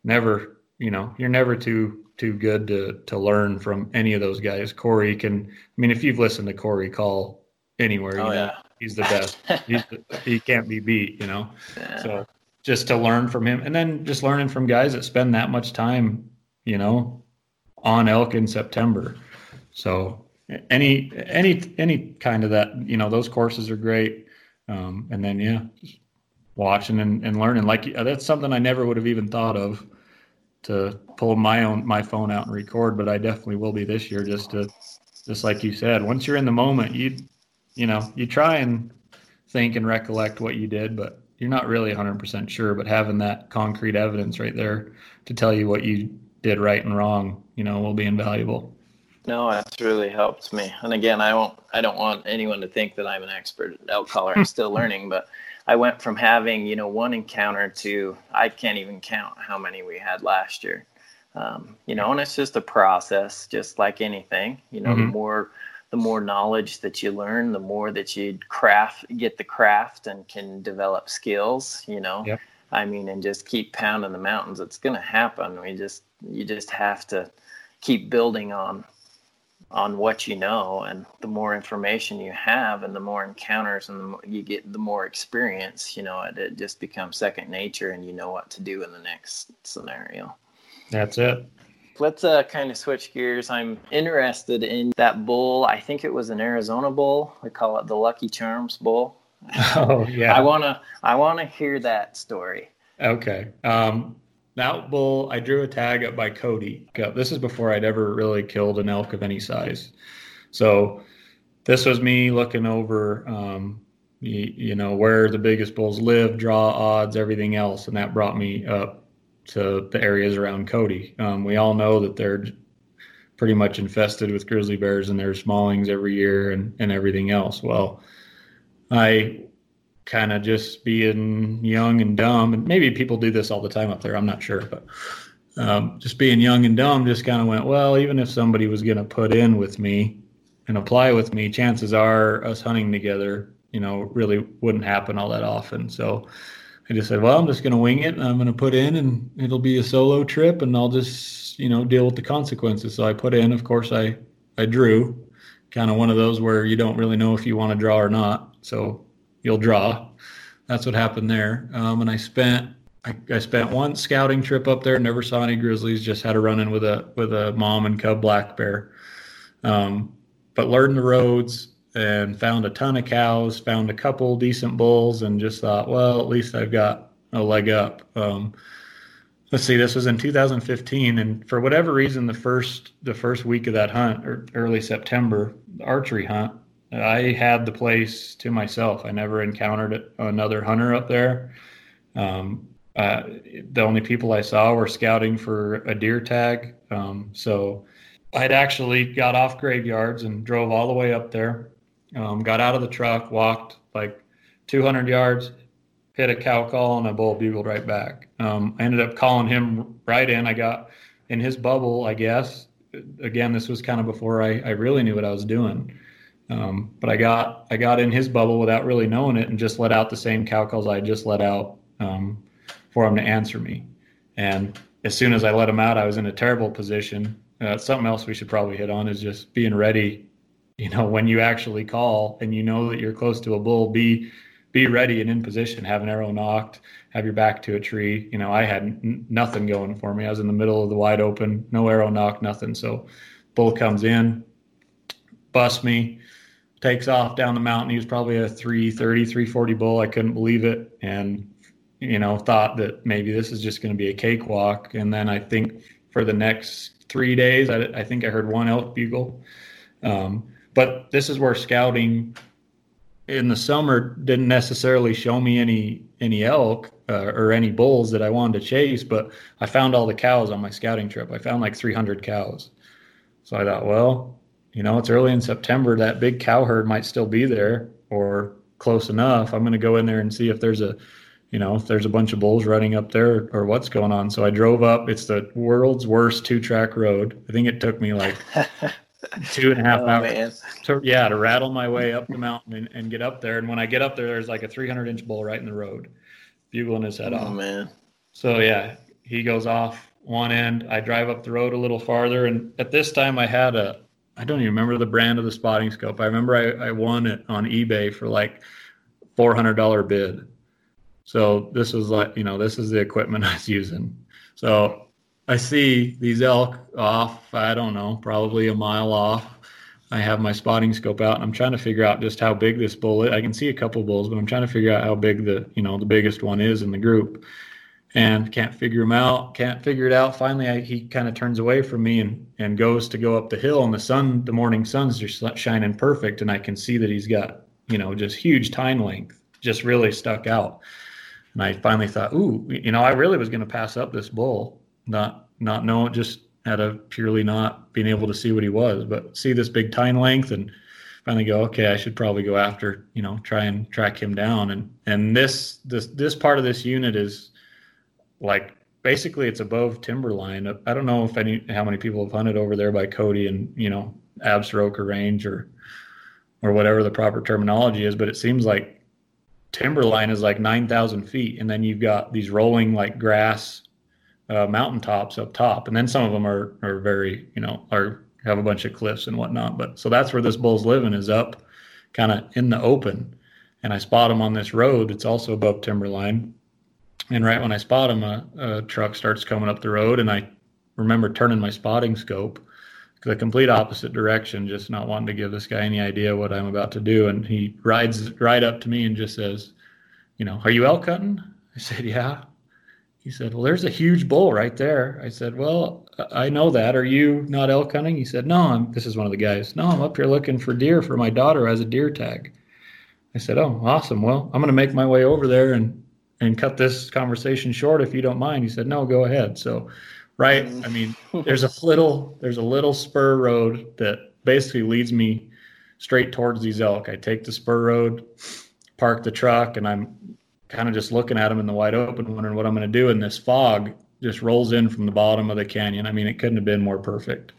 never, you know, you're never too too good to to learn from any of those guys. Corey can, I mean, if you've listened to Corey call anywhere, you Oh, know, yeah. He's the best. he's the, he can't be beat, you know. yeah. So just to learn from him, and then just learning from guys that spend that much time, you know, on elk in September. So any any any kind of that, you know, those courses are great. Um, and then yeah, just watching and, and learning. Like that's something I never would have even thought of to pull my own my phone out and record, but I definitely will be this year. Just to just like you said, once you're in the moment, you you know you try and think and recollect what you did, but you're not really 100% sure. But having that concrete evidence right there to tell you what you did right and wrong, you know, will be invaluable. No, that's really helped me. And again, I won't. I don't want anyone to think that I'm an expert at elk collar. I'm still learning, but I went from having you know one encounter to I can't even count how many we had last year. Um, you know, and it's just a process, just like anything. You know, the Mhm. more the more knowledge that you learn, the more that you craft, get the craft, and can develop skills. You know, Yep. I mean, and just keep pounding the mountains. It's going to happen. We just you just have to keep building on on what you know and the more information you have and the more encounters and the more you get the more experience you know it, it just becomes second nature and you know what to do in the next scenario That's it. Let's uh, kind of switch gears i'm interested in that bull i think it was an arizona bull we call it the lucky charms bull Oh yeah. i want to i want to hear that story Okay. Um, that bull, I drew a tag up by Cody. This is before I'd ever really killed an elk of any size. So this was me looking over, um, you, you know, where the biggest bulls live, draw odds, everything else, and that brought me up to the areas around Cody. Um, we all know that they're pretty much infested with grizzly bears and their smallings every year and, and everything else. Well, I kind of just being young and dumb and maybe people do this all the time up there i'm not sure but um, just being young and dumb, just kind of went, well, even if somebody was going to put in with me and apply with me, chances are us hunting together, you know, really wouldn't happen all that often. So I just said, well, I'm just going to wing it I'm going to put in and it'll be a solo trip and I'll just, you know, deal with the consequences. So I put in, of course, I, I drew kind of one of those where you don't really know if you want to draw or not. So you'll draw. That's what happened there. Um, and I spent I, I, spent one scouting trip up there. Never saw any grizzlies. Just had a run in with a with a mom and cub black bear. Um, but learned the roads and found a ton of cows. Found a couple decent bulls, and just thought, well, at least I've got a leg up. Um, let's see. This was in 2015, and for whatever reason, the first the first week of that hunt, or early September, archery hunt, I had the place to myself. I never encountered another hunter up there. Um, uh, the only people I saw were scouting for a deer tag. Um, so I'd actually got off graveyards and drove all the way up there. Um, got out of the truck, walked like 200 yards, hit a cow call, and a bull bugled right back. Um, I ended up calling him right in. I got in his bubble, I guess. Again, this was kind of before I, I really knew what I was doing. Um, but I got I got in his bubble without really knowing it, and just let out the same cow calls I just let out um, for him to answer me. And as soon as I let him out, I was in a terrible position. Uh, something else we should probably hit on is just being ready. You know, when you actually call and you know that you're close to a bull, be be ready and in position. Have an arrow nocked Have your back to a tree. You know, I had n- nothing going for me. I was in the middle of the wide open, no arrow nocked, nothing. So, bull comes in, busts me, takes off down the mountain. He was probably a 330, 340 bull. I couldn't believe it. And you know, thought that maybe this is just going to be a cakewalk. And then I think for the next three days, I, I think I heard one elk bugle. Um, but this is where scouting in the summer didn't necessarily show me any any elk uh, or any bulls that I wanted to chase. But I found all the cows on my scouting trip. I found like 300 cows. So I thought, well, you know, it's early in September. That big cow herd might still be there or close enough. I'm going to go in there and see if there's a you know, if there's a bunch of bulls running up there or what's going on. So I drove up. It's the world's worst two track road. I think it took me like two and a half oh, hours. To, yeah, to rattle my way up the mountain and, and, get up there. And when I get up there, there's like a 300 inch bull right in the road, bugling his head oh, off. man. So yeah, he goes off one end. I drive up the road a little farther. And at this time, I had a, I don't even remember the brand of the spotting scope. I remember I, I won it on eBay for like $400 bid so this was like, you know, this is the equipment I was using. So I see these elk off, I don't know, probably a mile off. I have my spotting scope out and I'm trying to figure out just how big this bull is. I can see a couple bulls, but I'm trying to figure out how big the, you know, the biggest one is in the group and can't figure him out, can't figure it out. Finally, I, he kind of turns away from me and, and goes to go up the hill and the sun, the morning sun's just shining perfect. And I can see that he's got, you know, just huge tine length, just really stuck out. And I finally thought, ooh, you know, I really was going to pass up this bull, not not know just out of purely not being able to see what he was, but see this big tine length and finally go, okay, I should probably go after, you know, try and track him down. And and this this this part of this unit is like basically it's above timberline. I don't know if any how many people have hunted over there by Cody and you know Absaroka Range or or whatever the proper terminology is, but it seems like timberline is like 9,000 feet. And then you've got these rolling like grass uh, mountaintops up top. And then some of them are, are very, you know, are have a bunch of cliffs and whatnot. But so that's where this bull's living is up kind of in the open. And I spot him on this road It's also above timberline. And right when I spot him, a, a truck starts coming up the road. And I remember turning my spotting scope the complete opposite direction, just not wanting to give this guy any idea what I'm about to do. And he rides right up to me and just says, You know, are you elk hunting? I said, Yeah. He said, Well, there's a huge bull right there. I said, Well, I know that. Are you not elk hunting? He said, No, I'm this is one of the guys. No, I'm up here looking for deer for my daughter as a deer tag. I said, Oh, awesome. Well, I'm gonna make my way over there and and cut this conversation short if you don't mind. He said, No, go ahead. So right? I mean, there's a little there's a little spur road that basically leads me straight towards these elk. I take the spur road, park the truck, and I'm kind of just looking at them in the wide open, wondering what I'm going to do. And this fog just rolls in from the bottom of the canyon. I mean, it couldn't have been more perfect.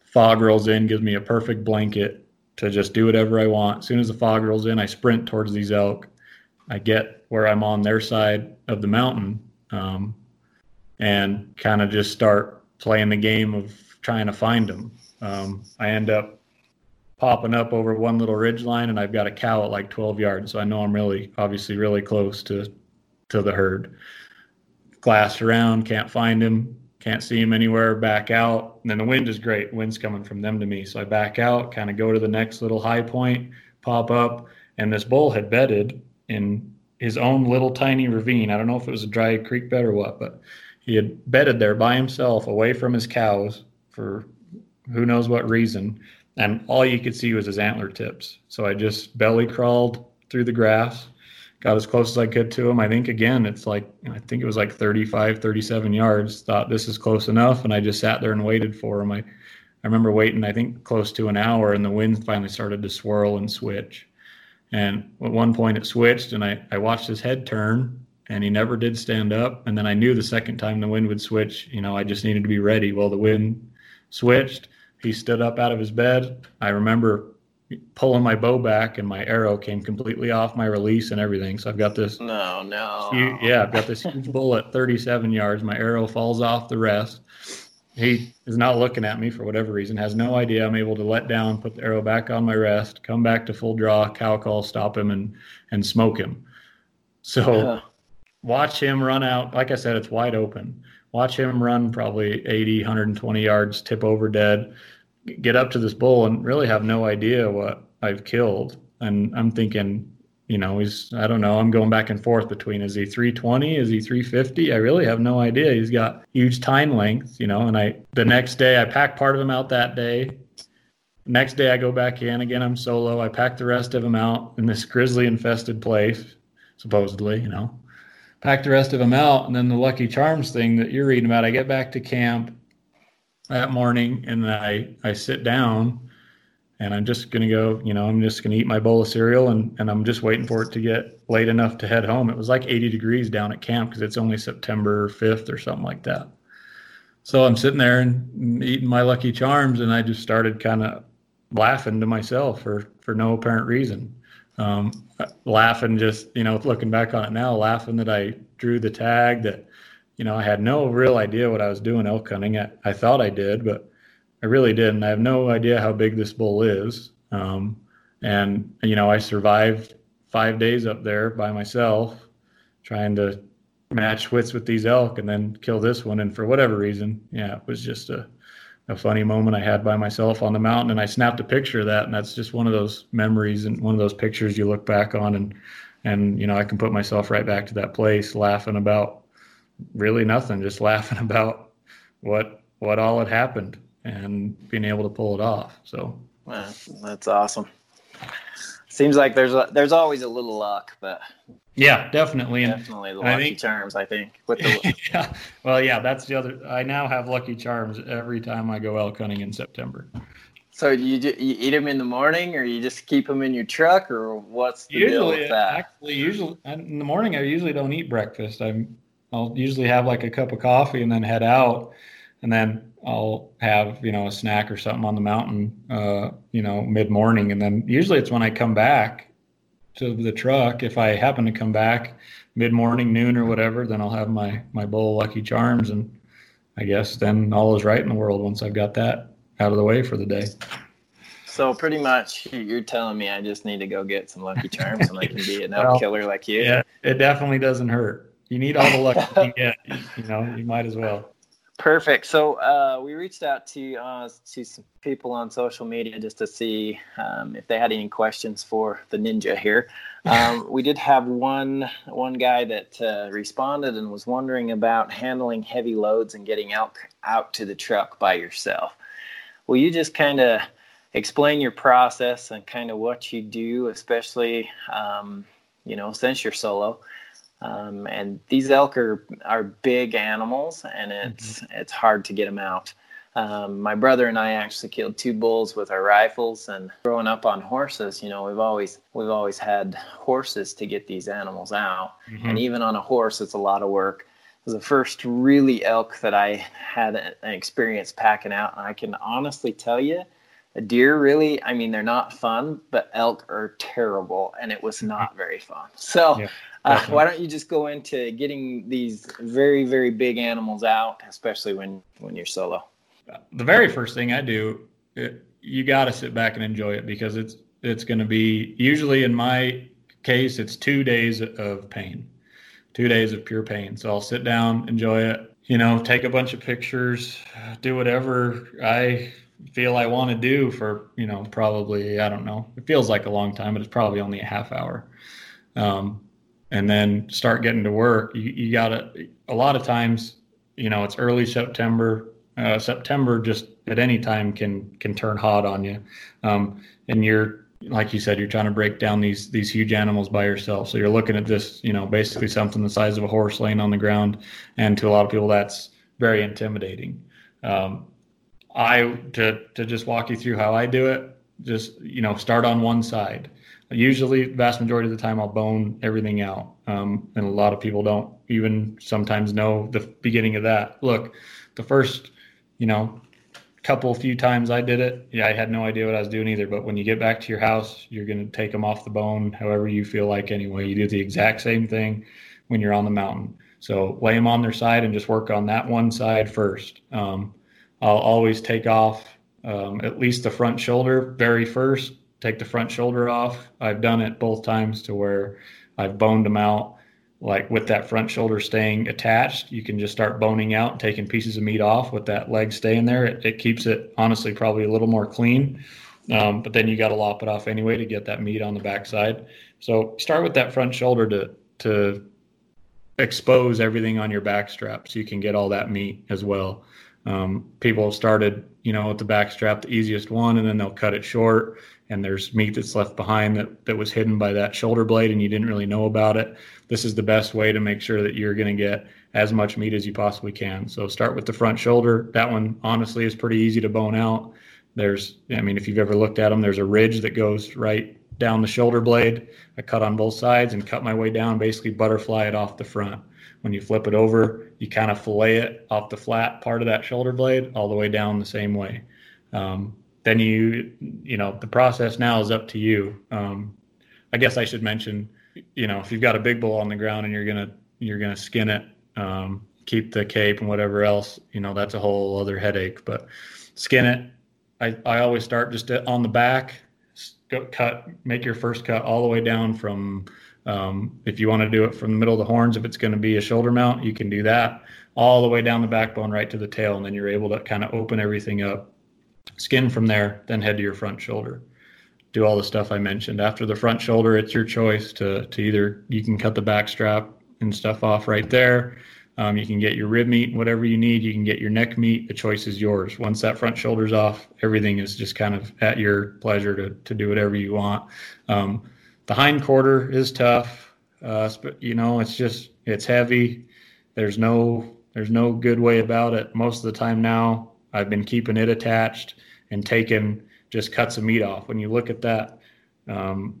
Fog rolls in, gives me a perfect blanket to just do whatever I want. As soon as the fog rolls in, I sprint towards these elk. I get where I'm on their side of the mountain um, and kind of just start playing the game of trying to find them. Um, I end up popping up over one little ridge line and I've got a cow at like 12 yards. So I know I'm really, obviously, really close to, to the herd. Glassed around, can't find him, can't see him anywhere, back out. And then the wind is great. Wind's coming from them to me. So I back out, kind of go to the next little high point, pop up, and this bull had bedded in his own little tiny ravine. I don't know if it was a dry creek bed or what, but he had bedded there by himself away from his cows for who knows what reason. And all you could see was his antler tips. So I just belly crawled through the grass, got as close as I could to him. I think, again, it's like, I think it was like 35, 37 yards. Thought this is close enough. And I just sat there and waited for him. I, I remember waiting, I think, close to an hour, and the wind finally started to swirl and switch. And at one point it switched, and I, I watched his head turn, and he never did stand up. And then I knew the second time the wind would switch, you know, I just needed to be ready. Well, the wind switched. He stood up out of his bed. I remember pulling my bow back, and my arrow came completely off my release and everything. So I've got this No, no. huge, yeah, I've got this huge bull at 37 yards. My arrow falls off the rest. He is not looking at me for whatever reason, has no idea. I'm able to let down, put the arrow back on my rest, come back to full draw, cow call, stop him, and and smoke him. So Yeah. watch him run out. Like I said, it's wide open. Watch him run probably 80, 120 yards, tip over dead, get up to this bull and really have no idea what I've killed. And I'm thinking, you know, he's, I don't know, I'm going back and forth between is he 320? Is he 350? I really have no idea. He's got huge tine length, you know, and I, the next day I packed part of him out that day. Next day I go back in again. I'm solo. I pack the rest of them out in this grizzly infested place, supposedly, you know pack the rest of them out. And then the Lucky Charms thing that you're reading about, I get back to camp that morning and I, I sit down and I'm just going to go, you know, I'm just going to eat my bowl of cereal and, and I'm just waiting for it to get late enough to head home. It was like 80 degrees down at camp because it's only September 5th or something like that. So I'm sitting there and eating my Lucky Charms and I just started kind of laughing to myself for, for no apparent reason um, laughing just you know looking back on it now laughing that i drew the tag that you know i had no real idea what i was doing elk hunting. I, I thought i did but i really didn't. I have no idea how big this bull is. Um, and you know i survived five days up there by myself trying to match wits with these elk and then kill this one. And for whatever reason yeah it was just a a funny moment I had by myself on the mountain, and I snapped a picture of that, and that's just one of those memories and one of those pictures you look back on, and and you know I can put myself right back to that place, laughing about really nothing, just laughing about what what all had happened and being able to pull it off. So Wow, that's awesome. Seems like there's a, there's always a little luck, but yeah, definitely, and definitely the and I lucky think- charms. I think with the yeah, well, yeah, that's the other. I now have Lucky Charms every time I go elk hunting in September. so you ju- you eat them in the morning, or you just keep them in your truck, or what's the deal usually with that? actually usually in the morning i usually don't eat breakfast i'm i'll usually have like a cup of coffee and then head out and then i'll have you know a snack or something on the mountain uh you know mid morning and then usually it's when i come back to the truck. If i happen to come back mid morning noon or whatever then i'll have my my bowl of lucky charms and i guess then all is right in the world once i've got that out of the way for the day. So pretty much, you're telling me I just need to go get some Lucky Charms and I can be an elk Well, killer like you. yeah it definitely doesn't hurt. You need all the luck you can get you know you might as well Perfect. So uh, we reached out to uh, to some people on social media just to see um, if they had any questions for the ninja here. Um, we did have one one guy that uh, responded and was wondering about handling heavy loads and getting elk out to the truck by yourself. Will you just kind of explain your process and kind of what you do, especially um, you know since you're solo? Um, and these elk are, are big animals and it's it's hard to get them out um, my brother and i actually killed two bulls with our rifles and growing up on horses you know we've always we've always had horses to get these animals out and even on a horse it's a lot of work It was the first really elk that I had an experience packing out. And I can honestly tell you, a deer really, I mean, they're not fun, but elk are terrible. And it was not very fun. So, Yeah, uh, why don't you just go into getting these very, very big animals out, especially when, when you're solo? the very first thing I do, it, you got to sit back and enjoy it because it's it's going to be usually in my case it's two days of pain, two days of pure pain. So I'll sit down, enjoy it, you know, take a bunch of pictures, do whatever I feel I want to do for you know probably I don't know. It feels like a long time, but it's probably only a half hour. Um, and then start getting to work. You, you got to a lot of times, you know, it's early September uh, September just at any time can can turn hot on you, um, and you're like you said, you're trying to break down these these huge animals by yourself. So you're looking at this, you know, basically something the size of a horse laying on the ground, and to a lot of people that's very intimidating. Um, I to to just walk you through how I do it. Just you know, start on one side. Usually, vast majority of the time, I'll bone everything out, um, and a lot of people don't even sometimes know the beginning of that. Look, the first you know, couple few times I did it, yeah, I had no idea what I was doing either. But when you get back to your house, you're going to take them off the bone, however you feel like anyway. You do the exact same thing when you're on the mountain. So lay them on their side and just work on that one side first. Um, I'll always take off um, at least the front shoulder very first. Take the front shoulder off. I've done it both times to where I've boned them out like with that front shoulder staying attached, you can just start boning out taking pieces of meat off with that leg staying there. It, it keeps it honestly probably a little more clean. Um, but then you got to lop it off anyway to get that meat on the backside. So start with that front shoulder to to expose everything on your back strap so you can get all that meat as well. Um, people have started, you know, with the back strap, the easiest one, and then they'll cut it short. And there's meat that's left behind that, that was hidden by that shoulder blade, and you didn't really know about it. This is the best way to make sure that you're going to get as much meat as you possibly can. So start with the front shoulder. That one, honestly, is pretty easy to bone out. There's, I mean, if you've ever looked at them, there's a ridge that goes right down the shoulder blade. I cut on both sides and cut my way down, basically butterfly it off the front. When you flip it over, you kind of fillet it off the flat part of that shoulder blade all the way down the same way. Um, then you, you know, the process now is up to you. Um, I guess I should mention, you know, if you've got a big bull on the ground and you're gonna you're gonna skin it, um, keep the cape and whatever else, you know, that's a whole other headache. But skin it. I, I always start just on the back, go cut, make your first cut all the way down from um, if you want to do it from the middle of the horns, if it's going to be a shoulder mount, you can do that all the way down the backbone right to the tail. And then you're able to kind of open everything up, skin from there, then head to your front shoulder. Do all the stuff I mentioned. After the front shoulder, it's your choice to, to either you can cut the back strap and stuff off right there. Um, you can get your rib meat, whatever you need. You can get your neck meat. The choice is yours. Once that front shoulder's off, everything is just kind of at your pleasure to, to do whatever you want. Um, the hind quarter is tough. Uh, sp- you know, it's just it's heavy. There's no there's no good way about it. Most of the time now, I've been keeping it attached and taking just cuts of meat off. When you look at that um,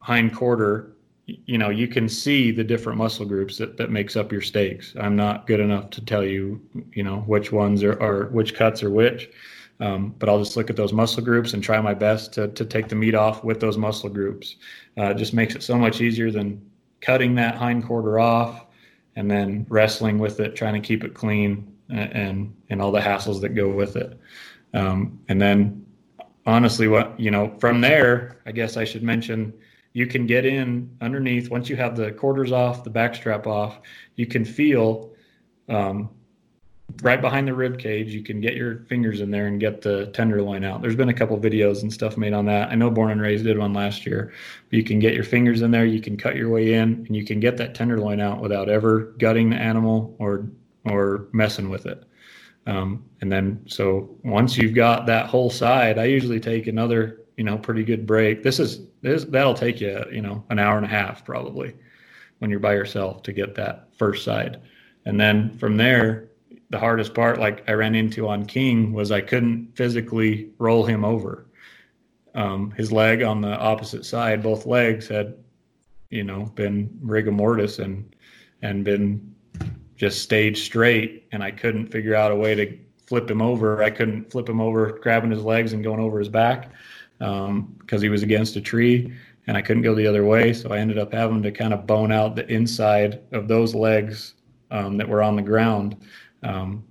hind quarter, you know you can see the different muscle groups that, that makes up your steaks. I'm not good enough to tell you, you know, which ones are, are which cuts are which. Um, but I'll just look at those muscle groups and try my best to, to take the meat off with those muscle groups. Uh, it just makes it so much easier than cutting that hind quarter off and then wrestling with it, trying to keep it clean and and, all the hassles that go with it. Um, and then honestly, what you know from there, I guess I should mention you can get in underneath once you have the quarters off, the back strap off. You can feel um, right behind the rib cage. You can get your fingers in there and get the tenderloin out. There's been a couple videos and stuff made on that. I know Born and Raised did one last year. But you can get your fingers in there. You can cut your way in, and you can get that tenderloin out without ever gutting the animal or or messing with it. Um, and then so once you've got that whole side, I usually take another you know pretty good break. This is this that'll take you you know an hour and a half probably when you're by yourself to get that first side. And then from there, the hardest part, like I ran into on King, was I couldn't physically roll him over. Um, his leg on the opposite side, both legs had, you know, been rigor mortis and and been just stayed straight, and I couldn't figure out a way to flip him over. I couldn't flip him over, grabbing his legs and going over his back because um, he was against a tree, and I couldn't go the other way. So I ended up having to kind of bone out the inside of those legs um, that were on the ground. Um,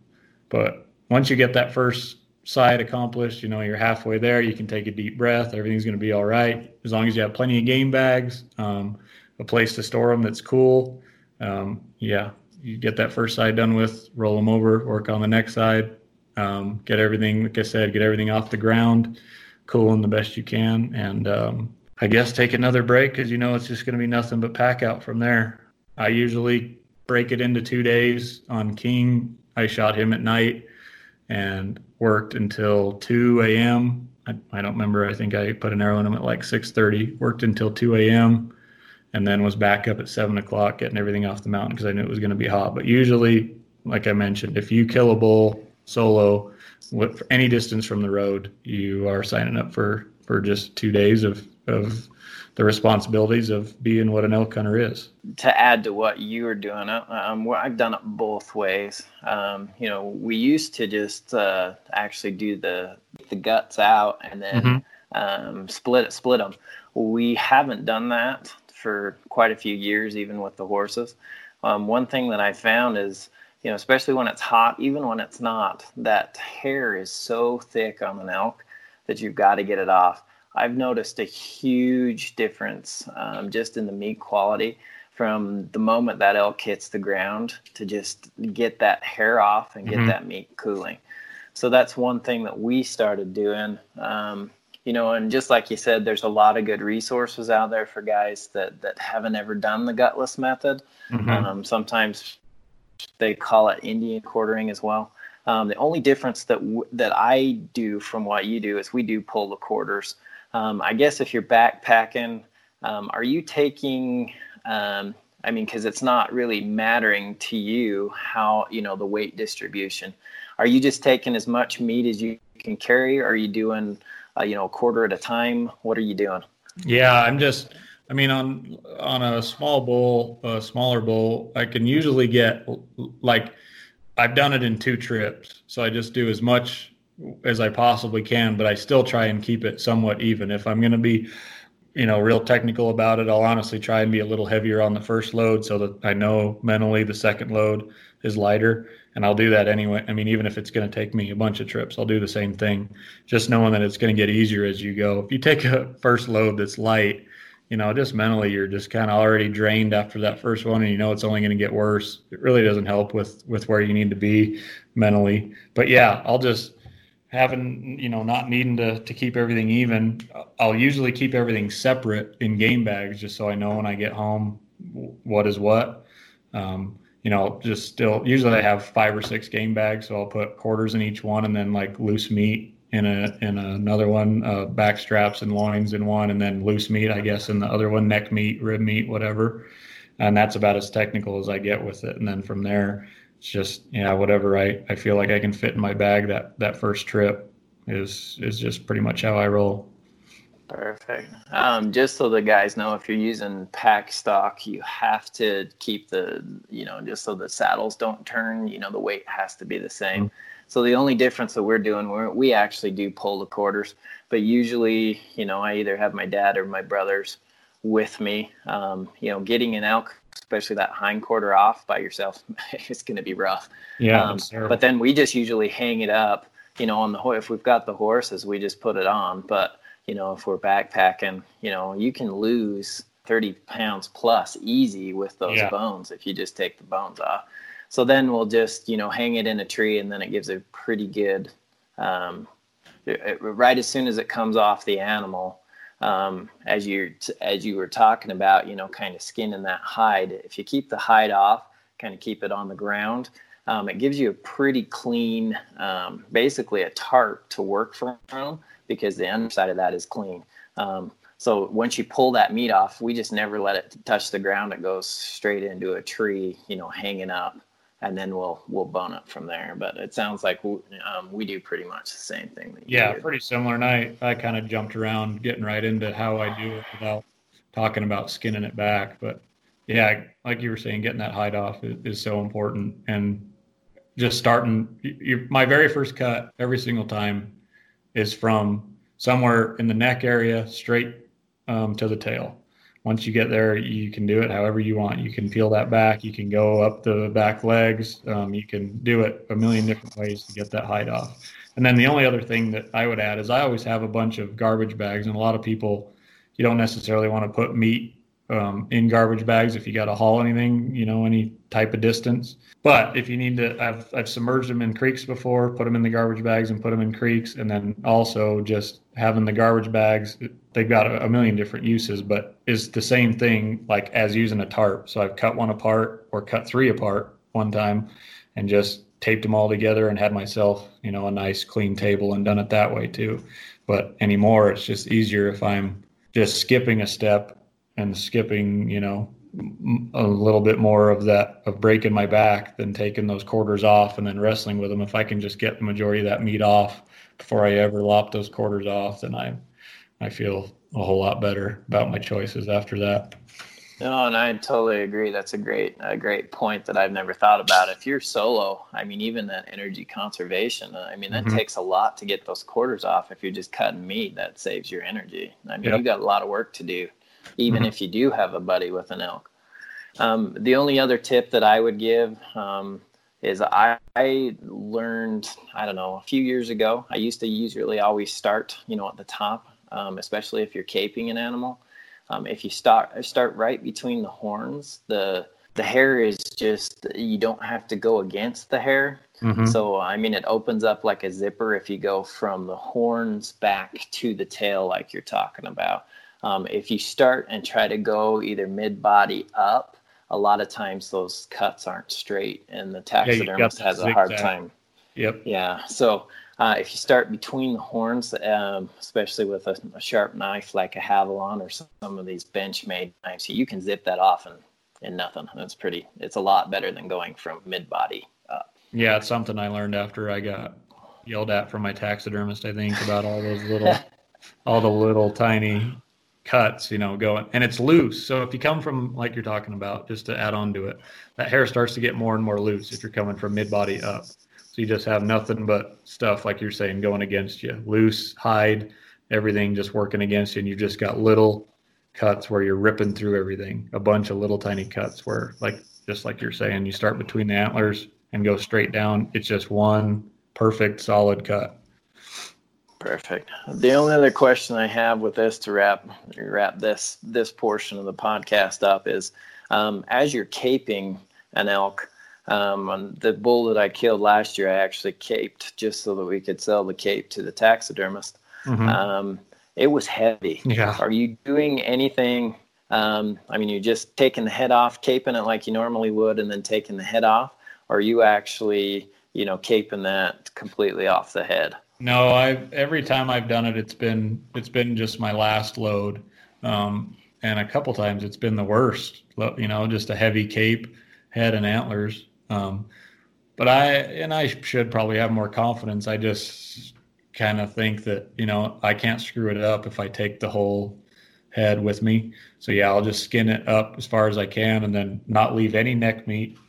but once you get that first side accomplished, you know, you're halfway there. You can take a deep breath. Everything's going to be all right as long as you have plenty of game bags, um, a place to store them that's cool. Um, yeah, you get that first side done with, roll them over, work on the next side, um, get everything, like I said, get everything off the ground, cool them the best you can, and um, I guess take another break because you know it's just going to be nothing but pack out from there. I usually break it into two days. On King, I shot him at night and worked until 2 a.m. I, I don't remember. I think I put an arrow in him at like 6:30. Worked until 2 a.m. and then was back up at seven o'clock getting everything off the mountain because I knew it was going to be hot. But usually, like I mentioned, if you kill a bull solo, what, for any distance from the road, you are signing up for for just two days of of the responsibilities of being what an elk hunter is. to add to what you were doing, um, well, I've done it both ways. Um, you know, we used to just uh, actually do the the guts out and then Mhm. um, split it, split them. We haven't done that for quite a few years, even with the horses. Um, one thing that I found is, you know, especially when it's hot, even when it's not, that hair is so thick on an elk that you've got to get it off. I've noticed a huge difference um, just in the meat quality from the moment that elk hits the ground to just get that hair off and get Mhm. that meat cooling. So that's one thing that we started doing. Um, you know, and just like you said, there's a lot of good resources out there for guys that that haven't ever done the gutless method. Mhm. Um, sometimes they call it Indian quartering as well. Um, the only difference that w- that I do from what you do is we do pull the quarters. Um, I guess if you're backpacking, um, are you taking? Um, I mean, because it's not really mattering to you how you know the weight distribution. Are you just taking as much meat as you can carry? Or are you doing, uh, you know, a quarter at a time? What are you doing? Yeah, I'm just. I mean, on on a small bowl, a smaller bowl, I can usually get like I've done it in two trips, so I just do as much as I possibly can, but I still try and keep it somewhat even. If I'm going to be, you know, real technical about it, I'll honestly try and be a little heavier on the first load so that I know mentally the second load is lighter, and I'll do that anyway. I mean, even if it's going to take me a bunch of trips, I'll do the same thing, just knowing that it's going to get easier as you go. If you take a first load that's light, you know, just mentally you're just kind of already drained after that first one, and you know it's only going to get worse. It really doesn't help with with where you need to be mentally. But yeah, I'll just having you know not needing to to keep everything even. I'll usually keep everything separate in game bags just so I know when I get home what is what. Um, you know, just still usually I have five or six game bags, so I'll put quarters in each one, and then like loose meat in a in another one, uh, back straps and loins in one, and then loose meat, I guess, in the other one, neck meat, rib meat, whatever. And that's about as technical as I get with it. And then from there, it's just yeah, whatever I, I feel like I can fit in my bag that that first trip is is just pretty much how I roll. Perfect. Um, just so the guys know, if you're using pack stock, you have to keep the, you know, just so the saddles don't turn, you know, the weight has to be the same. So the only difference that we're doing, we're, we actually do pull the quarters, but usually, you know, I either have my dad or my brothers with me. Um, you know, getting an elk, especially that hind quarter off by yourself, it's going to be rough. Yeah, Um, but then we just usually hang it up, you know, on the. If we've got the horses, we just put it on. But, you know, if we're backpacking, you know, you can lose 30 pounds plus easy with those Yeah. bones if you just take the bones off. So then we'll just, you know, hang it in a tree and then it gives a pretty good, um, it- it- right as soon as it comes off the animal, um, as you as you were talking about, you know, kind of skinning that hide. If you keep the hide off, kind of keep it on the ground, um, it gives you a pretty clean, um, basically a tarp to work from because the underside of that is clean. Um, so once you pull that meat off, we just never let it touch the ground. It goes straight into a tree, you know, hanging up, and then we'll we'll bone it from there. But it sounds like we, um, we do pretty much the same thing. Yeah, pretty similar. And I, I kind of jumped around getting right into how I do it without talking about skinning it back. But yeah, like you were saying, getting that hide off is, is so important. And just starting, you, my very first cut every single time is from somewhere in the neck area straight um, to the tail. Once you get there, you can do it however you want. You can peel that back. You can go up the back legs. Um, you can do it a million different ways to get that hide off. And then the only other thing that I would add is I always have a bunch of garbage bags, and a lot of people, you don't necessarily want to put meat um, in garbage bags if you got to haul anything, you know, any type of distance. But if you need to, I've, I've submerged them in creeks before, put them in the garbage bags and put them in creeks. And then also just having the garbage bags, they've got a, a million different uses, but is the same thing like as using a tarp. So I've cut one apart or cut three apart one time and just taped them all together and had myself, you know, a nice clean table and done it that way too. But anymore, it's just easier if I'm just skipping a step and skipping, you know, a little bit more of that of breaking my back than taking those quarters off and then wrestling with them. If I can just get the majority of that meat off before I ever lop those quarters off, then I I feel a whole lot better about my choices after that. No, and I totally agree. That's a great, a great point that I've never thought about. If you're solo, I mean, even that energy conservation, uh, I mean, that Mhm. takes a lot to get those quarters off. If you're just cutting meat, that saves your energy. I mean, Yep. you got a lot of work to do, even Mhm. if you do have a buddy with an elk. Um, the only other tip that I would give um, is I, I learned, I don't know, a few years ago. I used to usually always start, you know, at the top, um, especially if you're caping an animal. Um, if you start start right between the horns, the the hair is just you don't have to go against the hair. Mhm. So I mean, it opens up like a zipper if you go from the horns back to the tail, like you're talking about. Um, if you start and try to go either mid body up, a lot of times those cuts aren't straight, and the taxidermist that has a hard time. Yep. Yeah. So uh, if you start between the horns, um, especially with a, a sharp knife like a Havalon or some of these Benchmade knives, you can zip that off and in nothing. That's pretty. It's a lot better than going from mid-body up. Yeah, it's something I learned after I got yelled at from my taxidermist. I think about all those little, all the little tiny cuts, you know, going and it's loose. So if you come from like you're talking about, just to add on to it, that hair starts to get more and more loose if you're coming from mid body up. So you just have nothing but stuff like you're saying going against you, loose hide, everything just working against you, and you've just got little cuts where you're ripping through everything. A bunch of little tiny cuts where, like just like you're saying, you start between the antlers and go straight down. It's just one perfect solid cut. Perfect. The only other question I have with this to wrap wrap this this portion of the podcast up is, um, as you're caping an elk, um, on the bull that I killed last year, I actually caped just so that we could sell the cape to the taxidermist. Mhm. Um, it was heavy. Yeah. Are you doing anything? Um, I mean, you're just taking the head off, caping it like you normally would, and then taking the head off. Or are you actually, you know, caping that completely off the head? No, I've every time I've done it, it's been it's been just my last load, um, and a couple times it's been the worst. You know, just a heavy cape, head and antlers. Um, but I and I should probably have more confidence. I just kind of think that you know I can't screw it up if I take the whole head with me. So yeah, I'll just skin it up as far as I can, and then not leave any neck meat,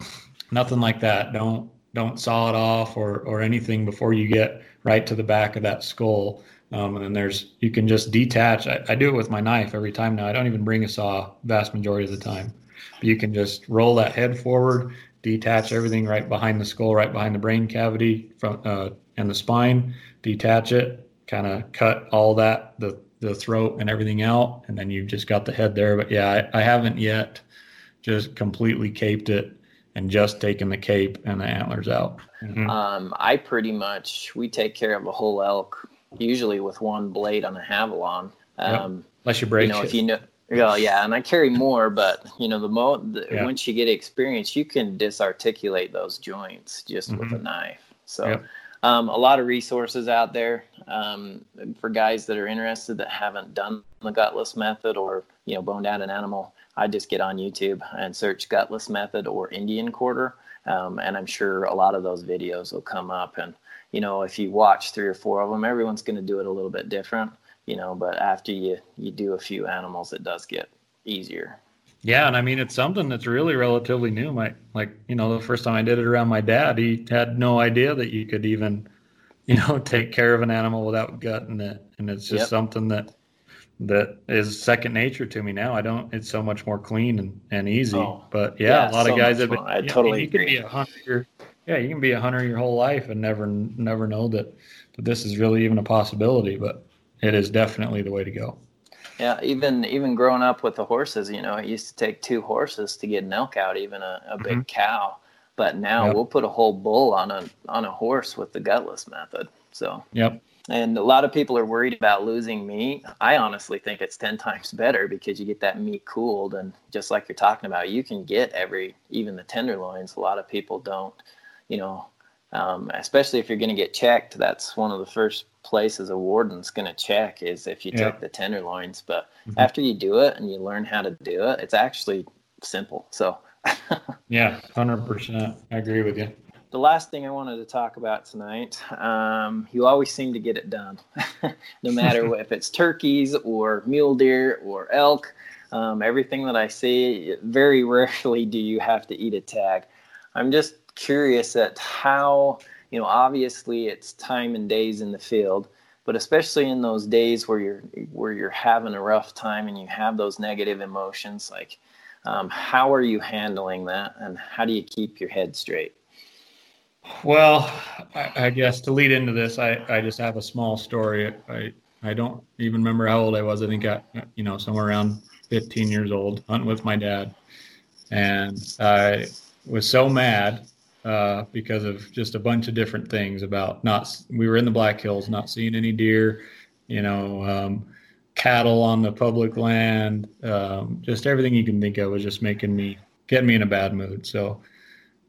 nothing like that. Don't don't saw it off or or anything before you get right to the back of that skull. Um, and then there's you can just detach. I, I do it with my knife every time now. I don't even bring a saw vast majority of the time. But you can just roll that head forward, detach everything right behind the skull, right behind the brain cavity from uh, and the spine. Detach it, kind of cut all that the the throat and everything out, and then you've just got the head there. But yeah, I, I haven't yet just completely caped it and just taking the cape and the antlers out. Mhm. Um, I pretty much we take care of a whole elk usually with one blade on a Havalon. Um, Unless you break you know, it. if you know, well, yeah, and I carry more, but you know, the mo the, Yeah. once you get experience, you can disarticulate those joints just with a Mhm. knife. So, Yep. um, a lot of resources out there um, for guys that are interested that haven't done the gutless method or you know boned out an animal. I just get on YouTube and search gutless method or Indian quarter, um, and I'm sure a lot of those videos will come up. And you know, if you watch three or four of them, everyone's going to do it a little bit different. You know, but after you you do a few animals, it does get easier. Yeah, and I mean it's something that's really relatively new. My like you know the first time I did it around my dad, he had no idea that you could even you know take care of an animal without gutting it, and it's just Yep. something that that is second nature to me now. I don't. It's so much more clean and, and easy. Oh, but yeah, yeah, a lot so of guys have been. I yeah, totally you can be a hunter. your- Yeah, you can be a hunter your whole life and never never know that that this is really even a possibility. But it is definitely the way to go. Yeah, even even growing up with the horses, you know, it used to take two horses to get an elk out, even a, a big mm-hmm. cow. But now Yep. we'll put a whole bull on a on a horse with the gutless method. So Yep. And a lot of people are worried about losing meat. I honestly think it's 10 times better because you get that meat cooled. And just like you're talking about, you can get every, even the tenderloins. A lot of people don't, you know, um, especially if you're going to get checked. That's one of the first places a warden's going to check is if you Yeah. check the tenderloins. But Mhm. after you do it and you learn how to do it, it's actually simple. So Yeah, hundred percent. I agree with you. The last thing I wanted to talk about tonight, um, you always seem to get it done, no matter if it's turkeys or mule deer or elk. Um, everything that I see, very rarely do you have to eat a tag. I'm just curious at how, you know, obviously it's time and days in the field, but especially in those days where you're where you're having a rough time and you have those negative emotions, like um, how are you handling that, and how do you keep your head straight? Well, I, I guess to lead into this, I, I just have a small story. I I don't even remember how old I was. I think I you know somewhere around 15 years old, hunting with my dad, and I was so mad uh, because of just a bunch of different things about not. We were in the Black Hills, not seeing any deer, you know, um, cattle on the public land, um, just everything you can think of was just making me getting me in a bad mood. So.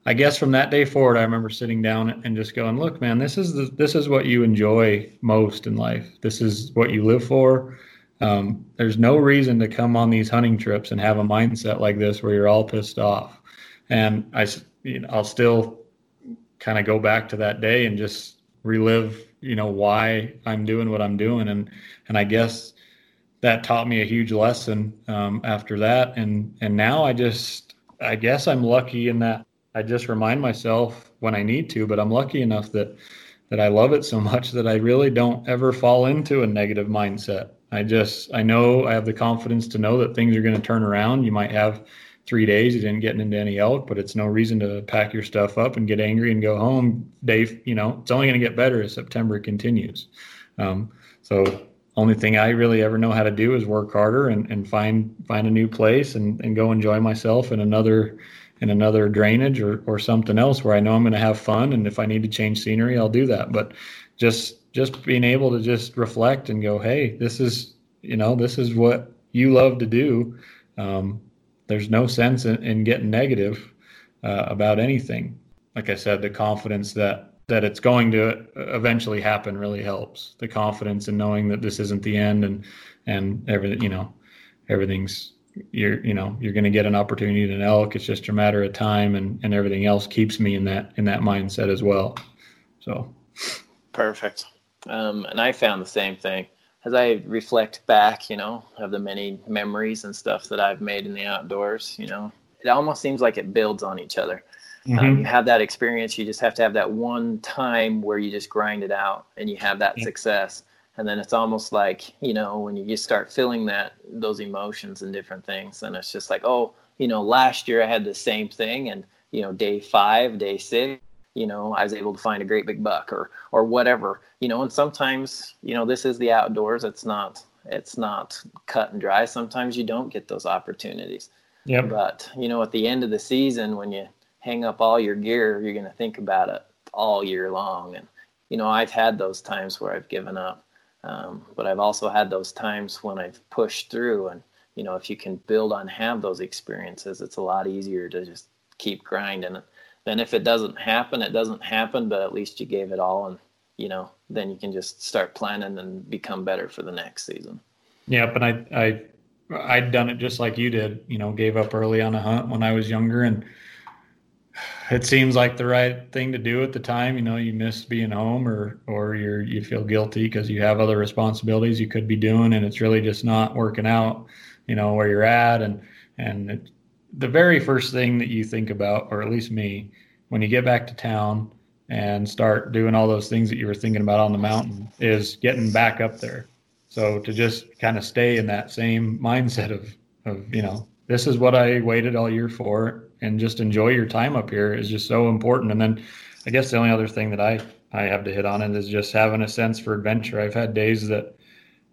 I guess from that day forward, I remember sitting down and just going, "Look, man, this is the, this is what you enjoy most in life. This is what you live for. Um, there's no reason to come on these hunting trips and have a mindset like this where you're all pissed off." And I, you know, I'll still kind of go back to that day and just relive, you know, why I'm doing what I'm doing, and and I guess that taught me a huge lesson um, after that, and and now I just, I guess I'm lucky in that I just remind myself when I need to, but I'm lucky enough that that I love it so much that I really don't ever fall into a negative mindset. I just I know I have the confidence to know that things are going to turn around. You might have three days you didn't get into any elk, but it's no reason to pack your stuff up and get angry and go home. Dave, you know, it's only going to get better as September continues. Um, so only thing I really ever know how to do is work harder and, and find find a new place and, and go enjoy myself in another in another drainage or, or something else where I know I'm going to have fun. And if I need to change scenery, I'll do that. But just, just being able to just reflect and go, Hey, this is, you know, this is what you love to do. Um, there's no sense in, in getting negative uh, about anything. Like I said, the confidence that, that it's going to eventually happen really helps the confidence in knowing that this isn't the end and, and everything, you know, everything's you're you know you're going to get an opportunity at an elk it's just a matter of time and and everything else keeps me in that in that mindset as well so Perfect. Um, and I found the same thing as I reflect back, you know, of the many memories and stuff that I've made in the outdoors. You know, it almost seems like it builds on each other. Um, you have that experience. You just have to have that one time where you just grind it out and you have that Yeah. success. And then it's almost like, you know, when you start feeling that, those emotions and different things. And it's just like, oh, you know, last year I had the same thing. And, you know, day five, day six, you know, I was able to find a great big buck or, or whatever, you know, and sometimes, you know, this is the outdoors. It's not, it's not cut and dry. Sometimes you don't get those opportunities. yeah But you know, at the end of the season, when you hang up all your gear, you're going to think about it all year long. And you know, I've had those times where I've given up, um, but I've also had those times when I've pushed through. And you know, if you can build on have those experiences, it's a lot easier to just keep grinding. Then if it doesn't happen, it doesn't happen. But at least you gave it all, and you know, then you can just start planning and become better for the next season. Yeah, but I I I'd done it just like you did. You know, gave up early on a hunt when I was younger, and it seems like the right thing to do at the time. You know, you miss being home, or or you're you feel guilty because you have other responsibilities you could be doing, and it's really just not working out. You know where you're at, and And it, the very first thing that you think about, or at least me, when you get back to town and start doing all those things that you were thinking about on the mountain, is getting back up there. So to just kind of stay in that same mindset of, of you know, this is what I waited all year for, and just enjoy your time up here is just so important. And then, I guess the only other thing that I I have to hit on it is just having a sense for adventure. I've had days that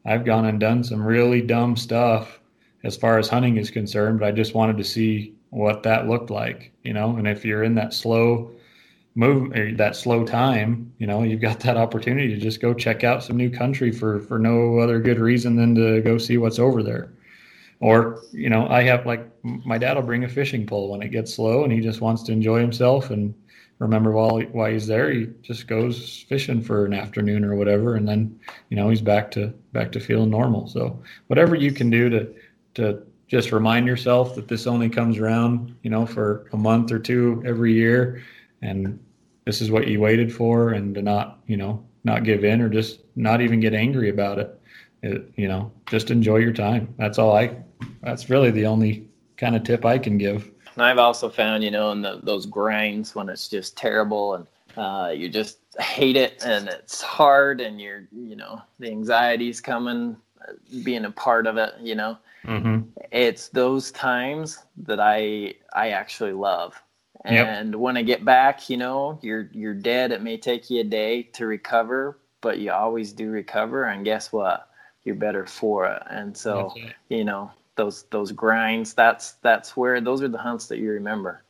I've gone and done some really dumb stuff as far as hunting is concerned, but I just wanted to see what that looked like, you know. And if you're in that slow move, that slow time, you know, you've got that opportunity to just go check out some new country for for no other good reason than to go see what's over there. Or, you know, I have like my dad will bring a fishing pole when it gets slow and he just wants to enjoy himself and remember while while he's there he just goes fishing for an afternoon or whatever. And then you know he's back to back to feeling normal. So whatever you can do to to just remind yourself that this only comes around you know for a month or two every year and this is what you waited for and to not you know not give in or just not even get angry about it, it you know just enjoy your time. That's all i that's really the only kind of tip i can give And I've also found, you know, in the, those grinds when it's just terrible and uh, you just hate it and it's hard and you're, you know, the anxiety's coming, uh, being a part of it, you know, mm-hmm. it's those times that I I actually love. Yep. And when I get back, you know, you're you're dead. It may take you a day to recover, but you always do recover. And guess what? You're better for it. And so, That's it. you know, those those grinds. That's that's where those are the hunts that you remember.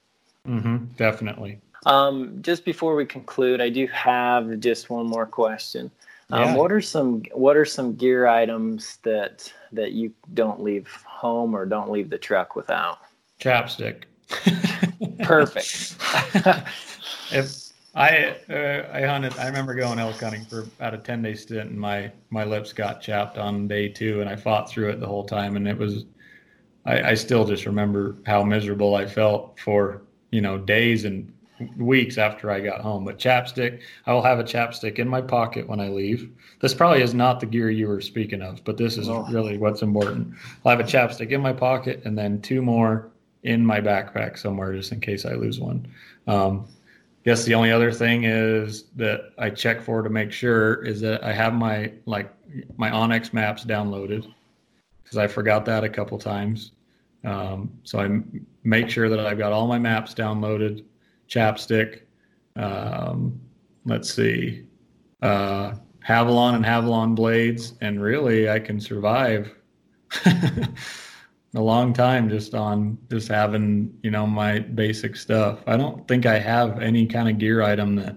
Mm-hmm. definitely Um, just before we conclude, I do have just one more question. Um, Yeah. What are some What are some gear items that that you don't leave home or don't leave the truck without? chapstick Perfect. if I uh, I hunted, I remember going elk hunting for about a ten day stint, and my my lips got chapped on day two, and I fought through it the whole time, and it was, I, I still just remember how miserable I felt for you know days and weeks after I got home. But chapstick, I will have a chapstick in my pocket when I leave. This probably is not the gear you were speaking of, but this is Oh. really what's important. I'll have a chapstick in my pocket, and then two more in my backpack somewhere, just in case I lose one. Um, guess the only other thing is that I check for to make sure is that I have my like my onX maps downloaded because I forgot that a couple times. Um, so I m- make sure that I've got all my maps downloaded, chapstick. Um, let's see, uh, Havalon and Havalon blades, and really I can survive a long time just on just having you know my basic stuff. I don't think I have any kind of gear item that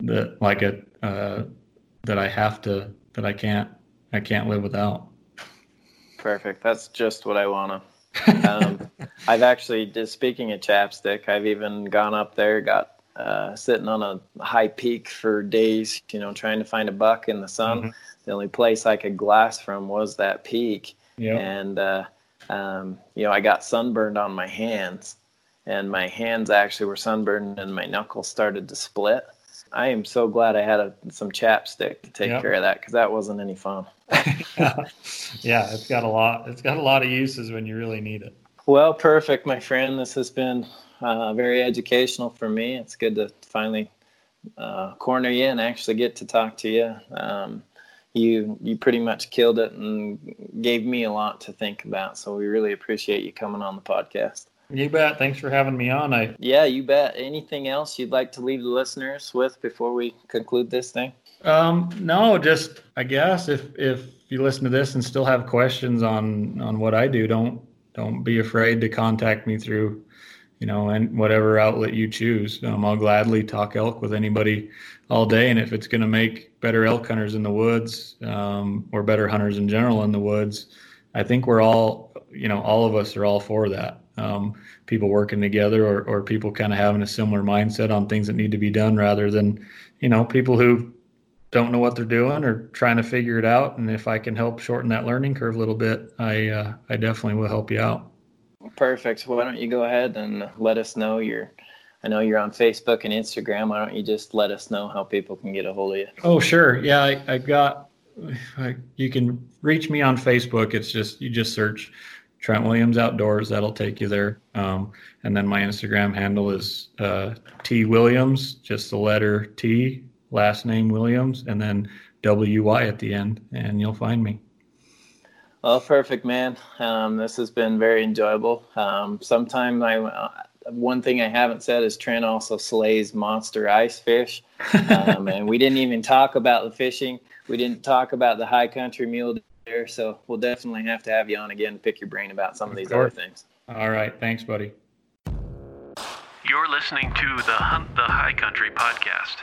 that like a uh, that I have to that I can't I can't live without. Perfect. That's just what I want to. Um, I've actually, just speaking of chapstick, I've even gone up there, got uh, sitting on a high peak for days, you know, trying to find a buck in the sun. Mhm. The only place I could glass from was that peak. Yeah. And, uh, um, you know, I got sunburned on my hands, and my hands actually were sunburned, and my knuckles started to split. I am so glad I had a, some chapstick to take Yep. care of that because that wasn't any fun. yeah, it's got a lot. It's got a lot of uses when you really need it. Well, perfect, my friend. This has been uh, very educational for me. It's good to finally uh, corner you and actually get to talk to you. Um, you you pretty much killed it and gave me a lot to think about. So we really appreciate you coming on the podcast. You bet. Thanks for having me on. I Yeah, you bet. Anything else you'd like to leave the listeners with before we conclude this thing? Um, no, just I guess if if you listen to this and still have questions on on what I do, don't don't be afraid to contact me through, you know, and whatever outlet you choose. Um, I'll gladly talk elk with anybody all day, and if it's going to make better elk hunters in the woods um, or better hunters in general in the woods, I think we're all, you know, all of us are all for that. Um, people working together or, or people kind of having a similar mindset on things that need to be done rather than, you know, people who don't know what they're doing or trying to figure it out. And if I can help shorten that learning curve a little bit, I uh, I definitely will help you out. Perfect. Why don't you go ahead and let us know your I know you're on Facebook and Instagram. Why don't you just let us know how people can get a hold of you? Oh, sure. Yeah, I, I got. I, you can reach me on Facebook. It's just you just search Trent Williams Outdoors. That'll take you there. Um, and then my Instagram handle is uh, T Williams, just the letter T, last name Williams, and then W Y at the end, and you'll find me. Well, perfect, man. Um, this has been very enjoyable. Um, sometime I, uh, one thing I haven't said is Trent also slays monster ice fish, um, and we didn't even talk about the fishing. We didn't talk about the high country mule deer, so we'll definitely have to have you on again to pick your brain about some of, Of these course. other things. All right. Thanks, buddy. You're listening to the Hunt the High Country podcast.